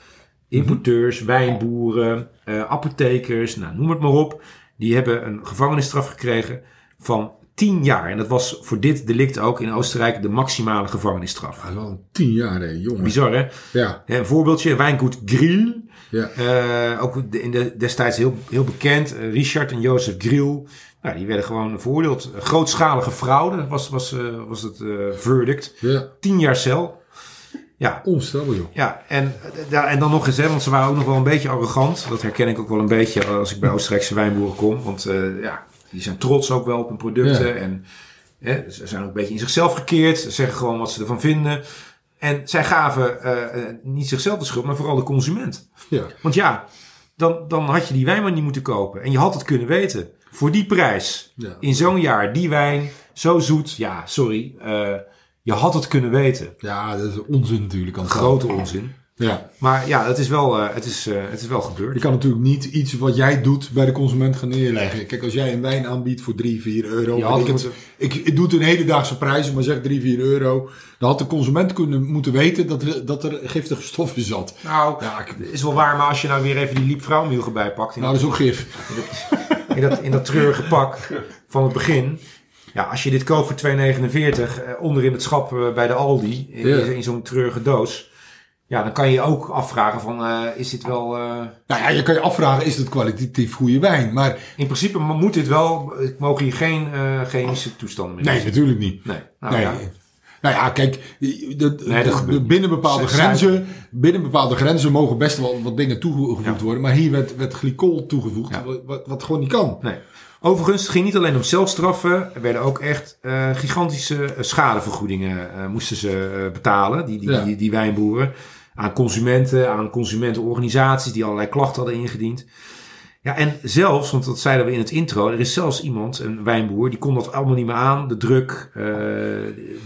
importeurs, wijnboeren, eh, apothekers, nou, noem het maar op. Die hebben een gevangenisstraf gekregen van 10 jaar. En dat was voor dit delict ook in Oostenrijk de maximale gevangenisstraf. Is al tien jaar, hè, jongen. Bizar hè? Ja, Ja, Een voorbeeldje, wijngoed Grill. ja. Eh, ook in de, destijds heel, heel bekend. eh, Richard en Jozef Grill. Nou, die werden gewoon veroordeeld. Grootschalige fraude was, was, eh, was het eh, verdict. ja. Tien jaar cel. Ja, Onvoorstelbaar, joh. ja en, ja, en dan nog eens, hè, want ze waren ook nog wel een beetje arrogant. Dat herken ik ook wel een beetje als ik bij Oostenrijkse wijnboeren kom. Want eh, ja, die zijn trots ook wel op hun producten. Ja. En hè, ze zijn ook een beetje in zichzelf gekeerd. Ze zeggen gewoon wat ze ervan vinden. En zij gaven niet zichzelf de schuld, maar vooral de consument. Ja. Want ja, dan, dan had je die wijn maar niet moeten kopen. En je had het kunnen weten. Voor die prijs, Ja. in zo'n jaar, die wijn, zo zoet. Ja, sorry. eh, je had het kunnen weten. ja, dat is onzin natuurlijk. Aan Grote onzin. Ja. Maar ja, het is wel, eh, het is, eh, het is wel Je gebeurd. kan natuurlijk niet iets wat jij doet bij de consument gaan neerleggen. Kijk, als jij een wijn aanbiedt voor 3, 4 euro. Je ik, het ik, ik doe het in hedendaagse prijzen, maar zeg 3, 4 euro. Dan had de consument kunnen moeten weten dat er, dat er giftige stoffen zat. Nou, Ja, ik- is wel waar. Maar als je nou weer even die Liep Vrouwmiel erbij pakt. Nou, dat is ook gif. [laughs] in, dat, in dat treurige pak van het begin. Ja, als je dit koopt voor 2,49 eh, onderin het schap eh, bij de Aldi. In, zo'n treurige doos. Ja, dan kan je je ook afvragen van, eh, is dit wel... Nou ja, je kan je afvragen, is het kwalitatief goede wijn? Maar in principe moet dit wel, ik mogen hier geen eh, chemische toestanden meer nee, natuurlijk niet. Nee, nou nee. ja. Nou ja, kijk, de, Nee, de- binnen, bepaalde Ze- grenzen, binnen bepaalde grenzen mogen best wel wat dingen toegevoegd Ja. worden. Maar hier werd, werd glycol toegevoegd, Ja. wat, wat, gewoon niet kan. Nee. Overigens, het ging niet alleen om zelfstraffen. Er werden ook echt eh, gigantische eh, schadevergoedingen eh, moesten ze betalen, die, die, Ja. die, die wijnboeren. Aan consumenten, aan consumentenorganisaties die allerlei klachten hadden ingediend. Ja, en zelfs, want dat zeiden we in het intro, er is zelfs iemand, een wijnboer, die kon dat allemaal niet meer aan. De druk, eh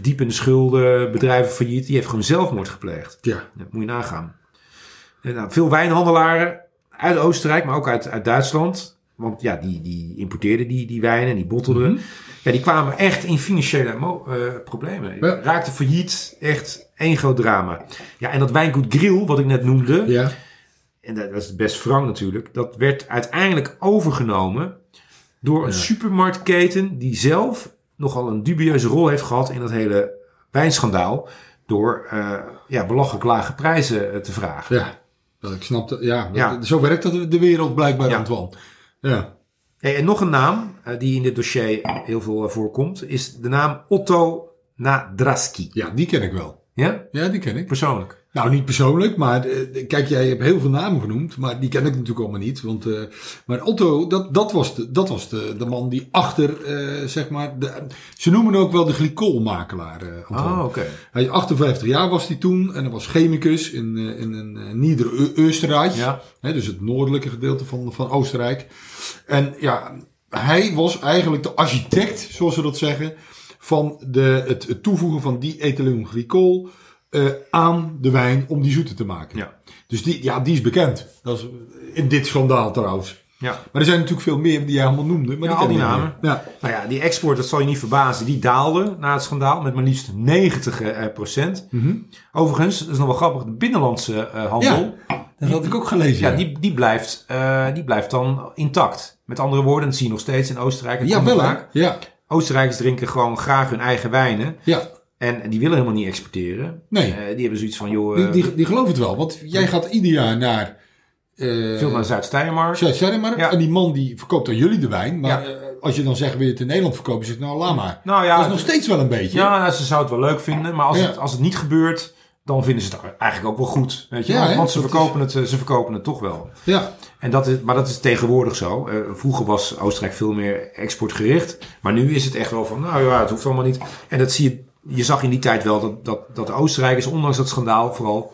diep in de schulden, bedrijven failliet. Die heeft gewoon zelfmoord gepleegd. Ja. Dat moet je nagaan. En, nou, veel wijnhandelaren uit Oostenrijk, maar ook uit, uit Duitsland. Want ja, die, die importeerden die, die wijnen en die bottelden. Mhm. Ja, die kwamen echt in financiële eh, problemen. Ja. Raakten failliet. Echt één groot drama. Ja, en dat wijngoed Grill, wat ik net noemde. Ja. En dat, is best frank natuurlijk. Dat werd uiteindelijk overgenomen door een Ja. supermarktketen die zelf nogal een dubieuze rol heeft gehad in dat hele wijnschandaal. Door eh, ja, belachelijk lage prijzen eh, te vragen. Ja. Dat ik snap dat, ja, dat- Ja. Zo werkt dat de wereld blijkbaar, Ja. Antoine. Ja. Hey, en nog een naam eh, die in dit dossier heel veel voorkomt, is de naam Otto Nadraski. ja, die ken ik wel. Ja? Ja, die ken ik. Persoonlijk. Nou, niet persoonlijk, maar eh, kijk, jij hebt heel veel namen genoemd, maar die ken ik natuurlijk allemaal niet. Want, eh, maar Otto, dat, dat was, de, dat was de, de man die achter, eh, zeg maar, de, ze noemen ook wel de glycolmakelaar. Antoine. Oh, oké. Hij is 58 jaar was hij toen en hij was chemicus in, in, in, Nieder-Österreich. Ja. Hè, dus het noordelijke gedeelte van, van Oostenrijk. En ja, hij was eigenlijk de architect, zoals ze dat zeggen, van de, het, het toevoegen van die ethylenglycol eh aan de wijn om die zoeter te maken. Ja. Dus die, ja, die is bekend. Dat is in dit schandaal trouwens. Ja. Maar er zijn natuurlijk veel meer die jij allemaal noemde. Maar Ja, die al die namen. Ja. Nou ja, die export, dat zal je niet verbazen, die daalde na het schandaal met maar liefst 90 eh, procent. Mhm. Overigens, dat is nog wel grappig, de binnenlandse eh, handel, Dat had ik ook gelezen. ja, die, die, blijft, die blijft dan intact. Met andere woorden, dat zie je nog steeds in Oostenrijk. Ja wel vaak. Ja. Oostenrijkers drinken gewoon graag hun eigen wijnen. ja. En die willen helemaal niet exporteren. Nee. Eh, die hebben zoiets van, joh, Die, eh, die, die geloven het wel. Want jij gaat ieder jaar naar... eh veel naar. Zuid-Steiermark. Ja. En die man die verkoopt aan jullie de wijn. Maar Ja. als je dan zegt, wil je het in Nederland verkopen? Zegt nou, laat maar. Nou ja, dat is nog steeds wel een beetje. ja nou, ze zou het wel leuk vinden. Maar als, het, als het niet gebeurt, dan vinden ze het eigenlijk ook wel goed. Weet je? Ja, want ze, verkopen het, eh, ze verkopen het toch wel. Ja, En dat is, maar dat is tegenwoordig zo. Eh, vroeger was Oostenrijk veel meer exportgericht. Maar nu is het echt wel van, nou ja, het hoeft allemaal niet. En dat zie je, je zag in die tijd wel dat, dat, dat de Oostenrijkers, ondanks dat schandaal, vooral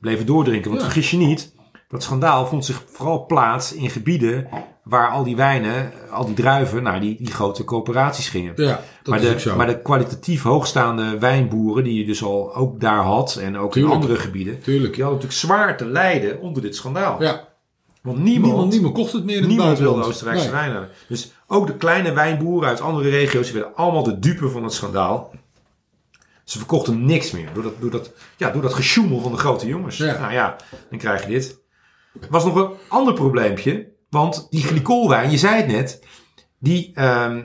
bleven doordrinken. Want Ja. vergis je niet, dat schandaal vond zich vooral plaats in gebieden waar al die wijnen, al die druiven, naar die, die grote coöperaties gingen. ja dat maar, de, maar de kwalitatief hoogstaande wijnboeren, die je dus al ook daar had en ook Tuurlijk. in andere gebieden, Tuurlijk. die hadden natuurlijk zwaar te lijden onder dit schandaal. Ja, Want niemand, niemand, niemand kocht het meer in het niemand wilde. Oostenrijkse Nee. wijn hebben. Dus ook de kleine wijnboeren uit andere regio's, die werden allemaal de dupe van het schandaal. Ze verkochten niks meer door dat, door dat, ja, door dat gesjoemel van de grote jongens. Ja. Nou ja, dan krijg je dit. Er was nog een ander probleempje. Want die glycolwijn, je zei het net, die, ehm,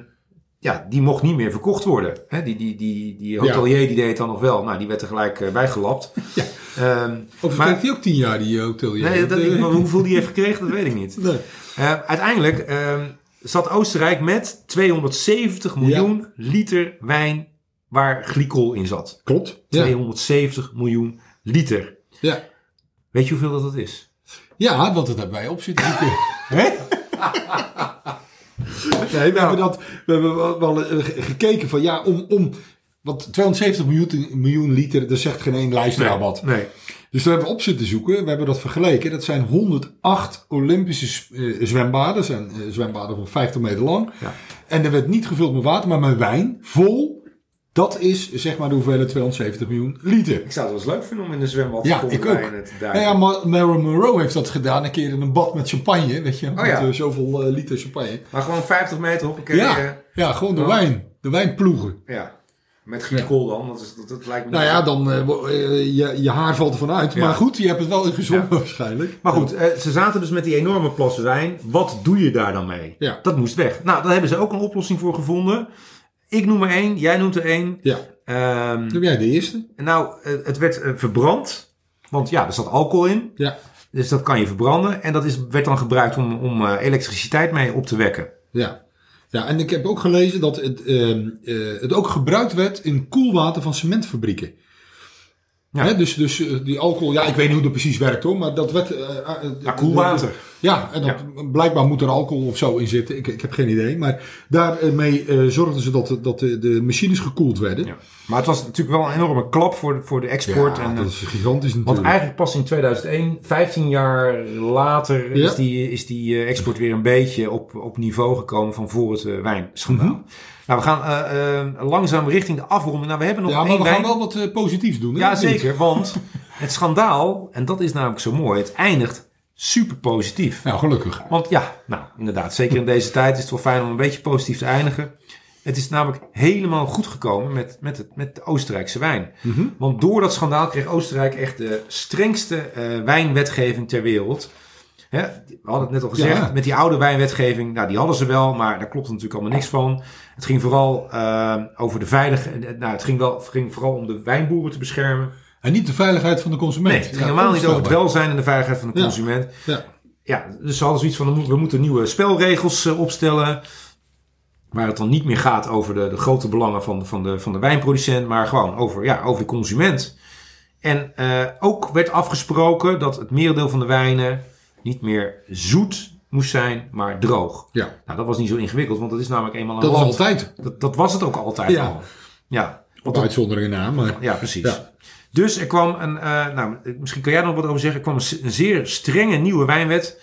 ja, die mocht niet meer verkocht worden. Hè, die, die, die, die hotelier die deed het dan nog wel. Nou, die werd er gelijk eh, bijgelapt. [laughs] Ja. Ehm, Of Maar- kreeg hij ook tien jaar, die hotelier? nee, dat, Eh, ik- maar [laughs] hoeveel die heeft gekregen, dat weet ik niet. nee. Eh, uiteindelijk ehm, zat Oostenrijk met 270 miljoen liter wijn waar glycol in zat. Klopt. Ja. 270 miljoen liter. Ja. Weet je hoeveel dat, dat is? ja, want dat hebben wij op zitten. [laughs] Hè? [laughs] Nee, we hebben, dat, we hebben wel, eh, ge- gekeken van ja, om, om. Want 270 miljoen, miljoen liter, dat zegt geen één luisteraar wat. Nee. Dus daar hebben we op zitten zoeken. We hebben dat vergeleken. Dat zijn 108 Olympische eh, zwembaden. Dat zijn eh, zwembaden van 50 meter lang. Ja. En er werd niet gevuld met water, maar met wijn. Vol. Dat is zeg maar de hoeveelheid 270 miljoen liter. Ik zou het wel eens leuk vinden om in de zwembad Ja, vol ik ook. te Nou ja, Marilyn Monroe heeft dat gedaan. Een keer in een bad met champagne. Weet je, met Oh ja. eh, zoveel eh, liter champagne. Maar gewoon 50 meter op een Ja, ja, gewoon de Oh. wijn. De wijn ploegen. ja. Met glycol dan, dat, is, dat, dat lijkt me Nou ja, dan eh, eh, je, je haar valt ervan uit. Ja. Maar goed, je hebt het wel Ja. waarschijnlijk. Maar goed, eh, ze zaten dus met die enorme plas wijn. Wat doe je daar dan mee? Ja. Dat moest weg. Nou, daar hebben ze ook een oplossing voor gevonden. Ik noem er één, jij noemt er één. Ja. Ehm, Dan ben jij de eerste. nou, het werd eh, verbrand. Want ja, er zat alcohol in. Ja. Dus dat kan je verbranden. En dat is, werd dan gebruikt om, om eh, elektriciteit mee op te wekken. Ja. ja, en ik heb ook gelezen dat het, ehm, eh, het ook gebruikt werd in koelwater van cementfabrieken. Ja. Hè, dus, dus eh, die alcohol, ja, ik weet niet hoe dat precies werkt hoor, maar dat werd. eh, Ja, koelwater. Ja, en dat, blijkbaar moet er alcohol of zo in zitten. Ik, ik heb geen idee. Maar daarmee zorgden ze dat, de- dat de, de machines gekoeld werden. Ja. Maar het was natuurlijk wel een enorme klap voor de, voor de export. Ja, en, dat is gigantisch want natuurlijk. eigenlijk pas in 2001, 15 jaar later, is die, is die export weer een beetje op, op niveau gekomen van voor het wijnschandaal. Mhm. Nou, we gaan eh, eh, langzaam richting de afronding. Nou, we hebben nog ja, maar één we gaan wel wat eh, positiefs doen. Hè? Ja, zeker. Want het schandaal, en dat is namelijk zo mooi, het eindigt super positief. Nou, gelukkig. Want ja, nou inderdaad, zeker in deze tijd is het wel fijn om een beetje positief te eindigen. Het is namelijk helemaal goed gekomen met, met, het, met de Oostenrijkse wijn. Mhm. Want door dat schandaal kreeg Oostenrijk echt de strengste wijnwetgeving ter wereld. Hè, we hadden het net al gezegd, Ja. met die oude wijnwetgeving, nou die hadden ze wel, maar daar klopt natuurlijk allemaal niks van. Het ging vooral eh, over de veiligheid, nou het ging, wel, ging vooral om de wijnboeren te beschermen. En niet de veiligheid van de consument. Nee, het ging Ja, helemaal niet over het welzijn en de veiligheid van de consument. Ja. Ja, dus ze hadden zoiets van, we moeten- we moeten nieuwe spelregels eh, opstellen. Waar het dan niet meer gaat over de, de grote belangen van, van, de, van de wijnproducent, maar gewoon over, ja, over de consument. En eh, ook werd afgesproken dat het merendeel van de wijnen niet meer zoet moest zijn, maar droog. Ja, Nou, dat was niet zo ingewikkeld, want dat is namelijk eenmaal een dat was altijd. Dat, dat was het ook altijd Ja. al. Ja, Op uitzonderingen na, maar... ja, precies. Ja. Dus er kwam een, eh, nou, misschien kan jij er nog wat over zeggen. Er kwam een, zeer strenge nieuwe wijnwet.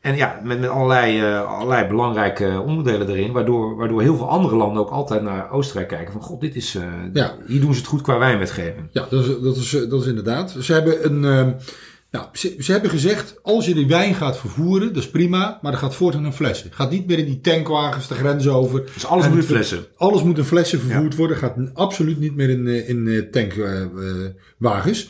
En ja, met, met allerlei, eh, allerlei belangrijke onderdelen erin. Waardoor, waardoor heel veel andere landen ook altijd naar Oostenrijk kijken. Van god, dit is, eh, Ja. hier doen ze het goed qua wijnwetgeving. Ja, dat is, dat is, dat is inderdaad. Ze hebben een. Nou, ze, ze hebben gezegd: als je die wijn gaat vervoeren, dat is prima, maar dat gaat voortaan in flessen. Gaat niet meer in die tankwagens de grens over. Dus alles moet in flessen. Alles moet in flessen vervoerd worden. Gaat absoluut niet meer in, eh, in eh, tankwagens.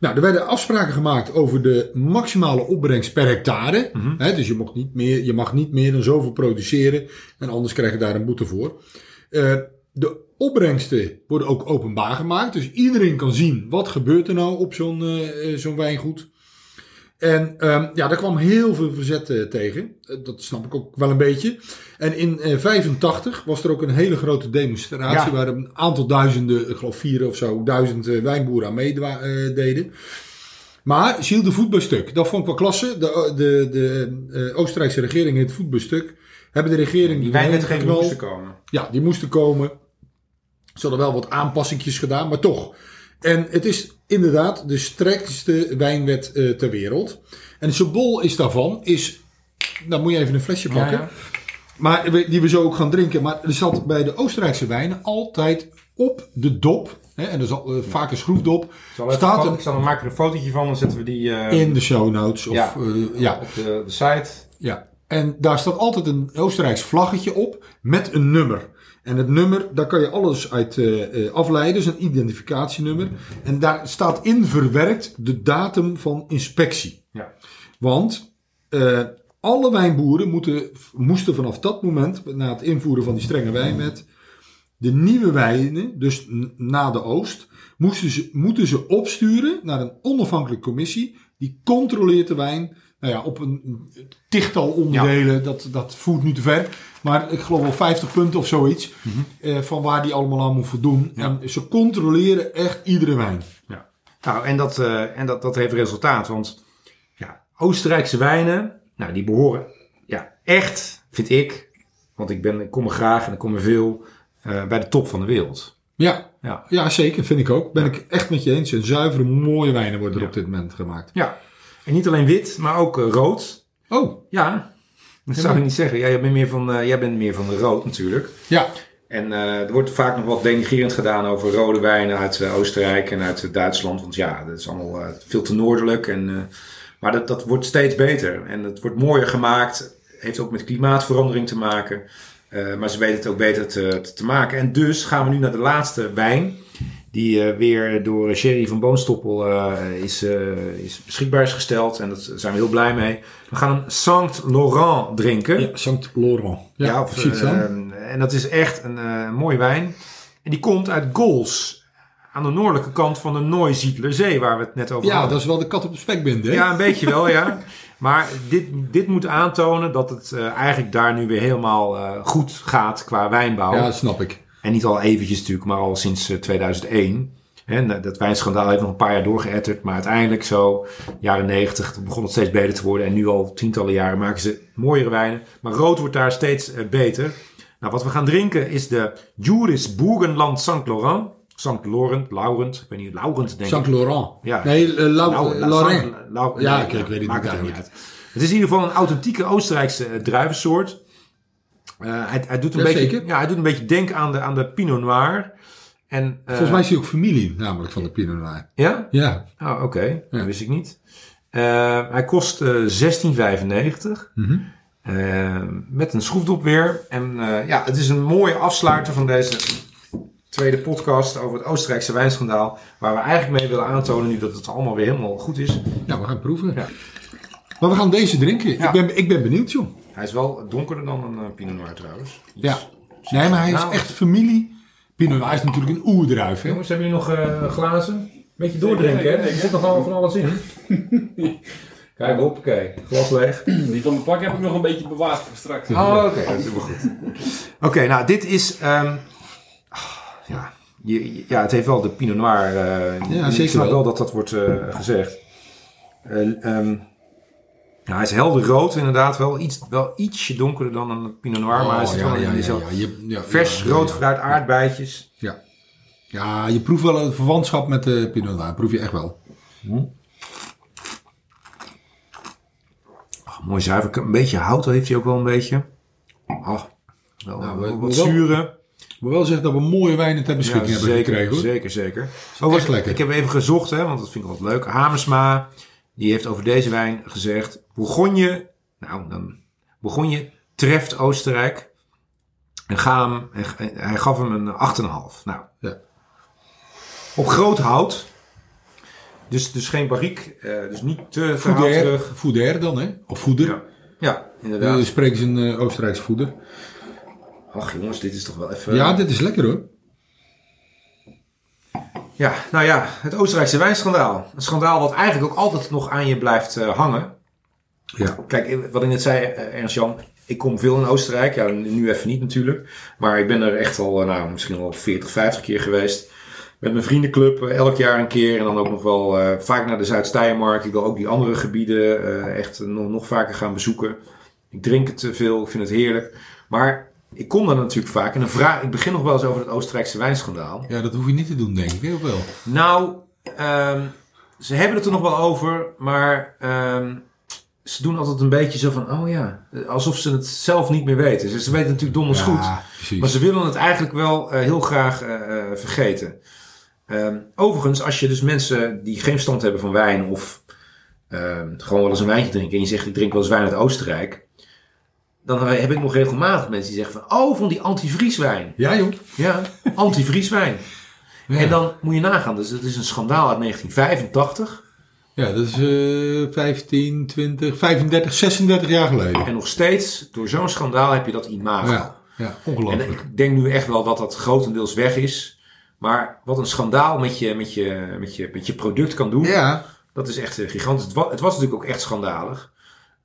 nou, er werden afspraken gemaakt over de maximale opbrengst per hectare. Mhm. Dus je mag, niet meer, je mag niet meer dan zoveel produceren. En anders krijg je daar een boete voor. Eh, de opbrengsten worden ook openbaar gemaakt. Dus iedereen kan zien wat gebeurt er nou op zo'n eh, eh, zo'n wijngoed. En ehm, ja, daar kwam heel veel verzet eh, tegen. Eh, dat snap ik ook wel een beetje. En in eh 85 was er ook een hele grote demonstratie Ja. waar een aantal duizenden, ik geloof vier of zo, duizend eh, wijnboeren aan meededen. Maar ze hielden voet bij stuk. Dat vond ik wel klasse. De, de, de eh, Oostenrijkse regering heeft voet bij stuk. Hebben de regering Die wijnwetgeving geknald. moesten komen. Ja, die moesten komen. Ze hadden wel wat aanpassingjes gedaan, maar toch. En het is inderdaad de strekste wijnwet eh, ter wereld. En het symbool is daarvan, is... Dan moet je even een flesje pakken. Ja, ja. Maar we- die we zo ook gaan drinken. Maar er zat bij de Oostenrijkse wijnen altijd op de dop... Hè, en er is al, eh, vaak een schroefdop... Ik Staat een- ik zal er maken een fotootje van, dan zetten we die eh, in de show notes. Of, ja, ja. op de, de site. Ja, en daar staat altijd een Oostenrijks vlaggetje op met een nummer. En het nummer, daar kan je alles uit eh, eh, afleiden, dus een identificatienummer. En daar staat in verwerkt de datum van inspectie. Ja. Want eh, alle wijnboeren moeten, moesten vanaf dat moment, na het invoeren van die strenge wijnwet, de nieuwe wijnen, dus na de oost, moesten ze, moeten ze opsturen naar een onafhankelijke commissie. Die controleert de wijn nou ja, op een een tichtal onderdelen. Dat, dat voert nu te ver. Maar ik geloof wel 50 punten of zoiets. eh, van waar die allemaal aan moet voldoen. Ja. En ze controleren echt iedere wijn. Nou, en dat, eh, en dat, dat heeft resultaat. Want ja, Oostenrijkse wijnen, nou, die behoren ja, echt, vind ik, want ik, ben, ik kom er graag en ik kom er veel, eh, bij de top van de wereld. Ja, Ja. ja zeker. Vind ik ook. Ben ik echt met je eens. En zuivere, mooie wijnen worden er Ja. op dit moment gemaakt. ja. En niet alleen wit, maar ook rood. Oh, Ja, dat zou ik niet zeggen. Ja, jij, bent meer van, eh, jij bent meer van de rood natuurlijk. ja. En eh, er wordt vaak nog wat denigrerend gedaan over rode wijnen uit eh, Oostenrijk en uit Duitsland. Want ja, dat is allemaal veel te noordelijk. En, maar dat, dat wordt steeds beter. En het wordt mooier gemaakt. Heeft ook met klimaatverandering te maken. Maar ze weten het ook beter te, te, te maken. En dus gaan we nu naar de laatste wijn. Die eh, weer door Sherry van Boonstoppel eh, is, eh, is beschikbaar is gesteld. En daar zijn we heel blij mee. We gaan een Saint Laurent drinken. ja Saint Laurent. Ja, Ja, of, precies eh, en dat is echt een eh, mooie wijn. En die komt uit Gols. Aan de noordelijke kant van de Neusiedlerzee, waar we het net over ja, hadden. dat is wel de kat op de spek binden. hè? Ja, een beetje wel, ja. [laughs] Maar dit, dit moet aantonen dat het eh, eigenlijk daar nu weer helemaal eh, goed gaat qua wijnbouw. ja, dat snap ik. En niet al eventjes natuurlijk, maar al sinds eh, 2001. En eh, dat wijnschandaal heeft nog een paar jaar doorgeëtterd. Maar uiteindelijk zo, jaren 90, begon het steeds beter te worden. En nu al tientallen jaren maken ze mooiere wijnen. Maar rood wordt daar steeds eh, beter. Nou, wat we gaan drinken is de Juris Boegenland Saint Laurent. Saint Laurent, Laurent, ik weet niet, Laurent denk Saint ik. Laurent. Ja. Nee, eh, Lau- Lau- eh, La- Laurent. Ja, ik- weet het maakt niet ook eigenlijk. uit. Het is in ieder geval een authentieke Oostenrijkse eh, druivensoort. Eh, hij, hij, doet een Ja, beetje, zeker. ja, hij doet een beetje denken aan de, aan de Pinot Noir. En, eh, Volgens mij is hij ook familie, namelijk van de Pinot Noir. Ja? Ja. Oh, oké. Dat wist ik niet. Eh, hij kost eh 16,95. Mhm. Eh, met een schroefdop weer. En ja, het is een mooie afsluiter van deze tweede podcast over het Oostenrijkse wijnschandaal. Waar we eigenlijk mee willen aantonen nu dat het allemaal weer helemaal goed is. Ja, we gaan proeven. Ja. Maar we gaan deze drinken. Ja. Ik, ben, ik ben benieuwd, joh. Hij is wel donkerder dan een eh, Pinot Noir trouwens. Iets- Ja. Nee, maar hij is Nou. echt familie. Pinot Noir is natuurlijk een oerdruif, hè? Jongens, hebben jullie nog eh, glazen? Beetje doordrinken, hè? Er zit nogal van alles in. [laughs] Kijk, hoppakee. Glas leeg. [clears throat] Die van mijn pak heb ik nog een beetje bewaard voor straks. Oh, oké. Dat is helemaal goed. [laughs] Oké, nou, dit is... ehm, ja, je, ja, het heeft wel de Pinot Noir. eh Ja, ik zeker snap wel. wel dat dat wordt eh, gezegd. Eh, ehm, ja, hij is helder rood, inderdaad. Wel, iets, wel ietsje donkerder dan een Pinot Noir. maar hij zo Je- ja, vers ja, ja, rood ja. fruit, aardbeidjes. Ja. ja, je proeft wel een verwantschap met de Pinot Noir. Proef je echt wel. Ah, mooi zuiver. Een beetje hout heeft hij ook wel een beetje. Wel, Nou, we- wel we wat zure. Ik moet wel zeggen dat we mooie wijnen ter beschikking Ja, hebben zeker, gekregen. Hoor. Zeker, zeker. echt Overigens, lekker. Ik heb even gezocht, hè, want dat vind ik wel leuk. Hamersma, die heeft over deze wijn gezegd... Bourgogne, nou, dan... Bourgogne treft Oostenrijk. En ga hem, en hij gaf hem een 8,5. Nou, Ja. op groot hout. Dus, dus geen barriek, eh, dus niet te verhouterig. Fouder dan, hè? Of voeder. Ja, ja inderdaad. spreken ze een eh, Oostenrijkse voeder. Ach jongens, dit is toch wel even... Ja, dit is lekker hoor. Ja, nou ja, het Oostenrijkse wijnschandaal. Een schandaal wat eigenlijk ook altijd nog aan je blijft eh, hangen. Ja. Kijk, eh, wat ik net zei, eh, Ernst-Jan, ik kom veel in Oostenrijk. Ja, nu even niet natuurlijk. Maar ik ben er echt al, nou, misschien al 40, 50 keer geweest. Met mijn vriendenclub, elk jaar een keer. En dan ook nog wel vaak naar de Zuid-Steiermark. Ik wil ook die andere gebieden echt nog, nog vaker gaan bezoeken. Ik drink het te veel, ik vind het heerlijk. Maar ik kom daar natuurlijk vaak en dan vraag ik begin nog wel eens over het Oostenrijkse wijnschandaal. ja, dat hoef je niet te doen, denk ik. Heel wel. Nou, ehm, ze hebben het er nog wel over, maar ehm, ze doen altijd een beetje zo van, oh ja, alsof ze het zelf niet meer weten. Dus ze weten natuurlijk donders goed, Ja, precies. maar ze willen het eigenlijk wel eh, heel graag eh, eh, vergeten. Ehm, overigens, als je dus mensen die geen verstand hebben van wijn of gewoon wel eens een wijntje drinken en je zegt ik drink wel eens wijn uit Oostenrijk, dan heb ik nog regelmatig mensen die zeggen van, oh, van die antivrieswijn. Ja, joh. Ja, antivrieswijn. Ja. En dan moet je nagaan, dus het is een schandaal uit 1985. Ja, dat is eh 15, 20, 35, 36 jaar geleden. En nog steeds, door zo'n schandaal heb je dat imago. Ja, ja en ongelooflijk. ik denk nu echt wel dat dat grotendeels weg is. Maar wat een schandaal met je, met je, met je, met je product kan doen, Ja, dat is echt eh, gigantisch. Het was, het was natuurlijk ook echt schandalig.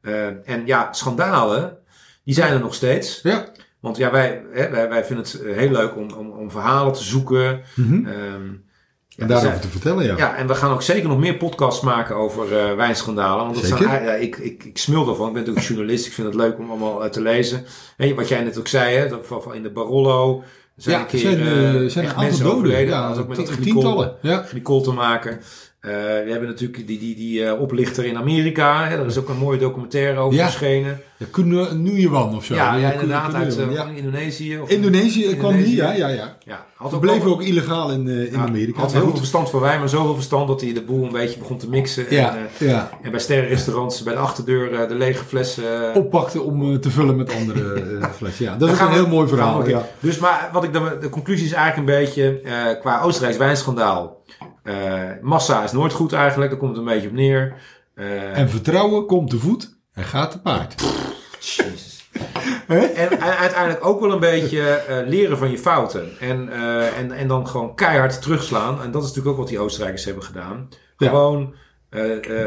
Eh, en ja, schandalen, die zijn er nog steeds. ja. Want ja, wij, hè, wij, wij vinden het eh, heel leuk om, om, om verhalen te zoeken. Mhm. Ehm, En ja, daarover zijn- te vertellen, ja. Ja, en we gaan ook zeker nog meer podcasts maken over eh wijnschandalen. Want dat Zeker. zijn, ja, ik, ik, ik smul ervan. Ik ben natuurlijk journalist. Ik vind het leuk om allemaal eh, te lezen. En wat jij net ook zei, hè, dat in de Barollo zijn Ja, een keer zijn, eh, zijn een aantal doden. overleden. Ja, dat ook met tot tientallen. Ja. glycol te maken. Eh, we hebben natuurlijk die, die, die eh, oplichter in Amerika. Hè, daar is ook een mooie documentaire over Ja. verschenen. Ja, Nuyewan of zo. Ja, inderdaad. Uit eh, Indonesië. Of, Indonesië kwam die, ja, ja, ja. Ja, had ook wel- ook illegaal in, in Amerika. Had heel veel goed. verstand van wijn, maar zoveel verstand dat hij de boel een beetje begon te mixen. En. En bij sterrenrestaurants bij de achterdeur de lege flessen. Oppakte om te vullen met andere [laughs] flessen. Ja, dat is een heel mooi verhaal. Dus maar wat ik dan, de conclusie is eigenlijk een beetje qua Oostenrijks wijnschandaal. Eh, massa is nooit goed eigenlijk, daar komt het een beetje op neer. Eh, En vertrouwen komt te voet en gaat te paard. Jezus. En, en uiteindelijk ook wel een beetje eh, leren van je fouten. En, en, en dan gewoon keihard terugslaan. En dat is natuurlijk ook wat die Oostenrijkers hebben gedaan. Gewoon,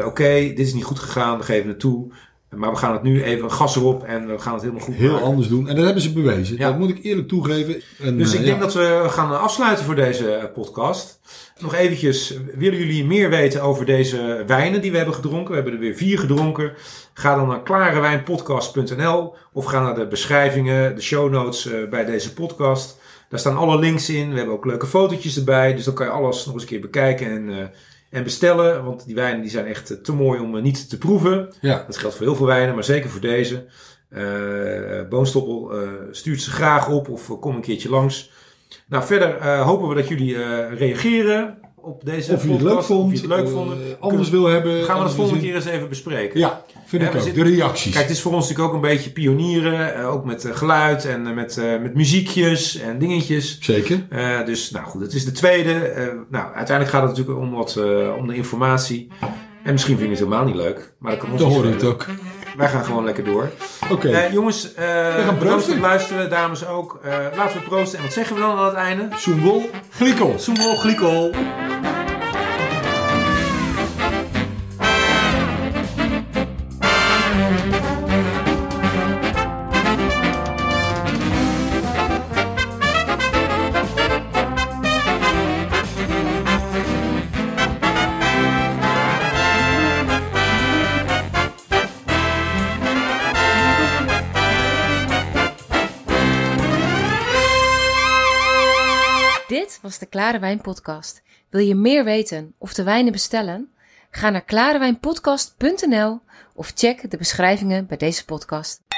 oké, dit is niet goed gegaan, we geven het toe. Maar we gaan het nu even gas erop en we gaan het helemaal goed Heel maken. anders doen. En dat hebben ze bewezen. Ja. Dat moet ik eerlijk toegeven. En, Dus eh, ik denk ja. dat we gaan afsluiten voor deze eh, podcast. Nog eventjes, willen jullie meer weten over deze wijnen die we hebben gedronken? We hebben er weer vier gedronken. Ga dan naar klarewijnpodcast.nl of ga naar de beschrijvingen, de show notes eh, bij deze podcast. Daar staan alle links in. We hebben ook leuke fotootjes erbij. Dus dan kan je alles nog eens een keer bekijken en, eh, en bestellen. Want die wijnen die zijn echt eh, te mooi om eh, niet te proeven. Ja. Dat geldt voor heel veel wijnen, maar zeker voor deze. Eh Boonstoppel stuurt ze graag op of kom een keertje langs. Nou, verder hopen we dat jullie reageren op deze Of je het leuk podcast, vond. Of je het leuk vonden. anders wil hebben. Gaan we dat volgende keer eens even bespreken. Ja, vind Ja, ik we ook. zitten- De reacties. Kijk, het is voor ons natuurlijk ook een beetje pionieren. eh, ook met eh, geluid en eh, met, met muziekjes en dingetjes. Zeker. Dus nou goed, het is de tweede. Nou, uiteindelijk gaat het natuurlijk om, wat, om de informatie. En misschien vind je het helemaal niet leuk. Maar dat kan ons Dan hoor het ook. Wij gaan gewoon lekker door. Oké. Jongens, gaan proosten. het luisteren. Dames ook. Laten we proosten. En wat zeggen we dan aan het einde? Soenwol, glikkel. Soemol, glikol. Was de Klare Wijn Podcast. Wil je meer weten of de wijnen bestellen? Ga naar klarewijnpodcast.nl of check de beschrijvingen bij deze podcast.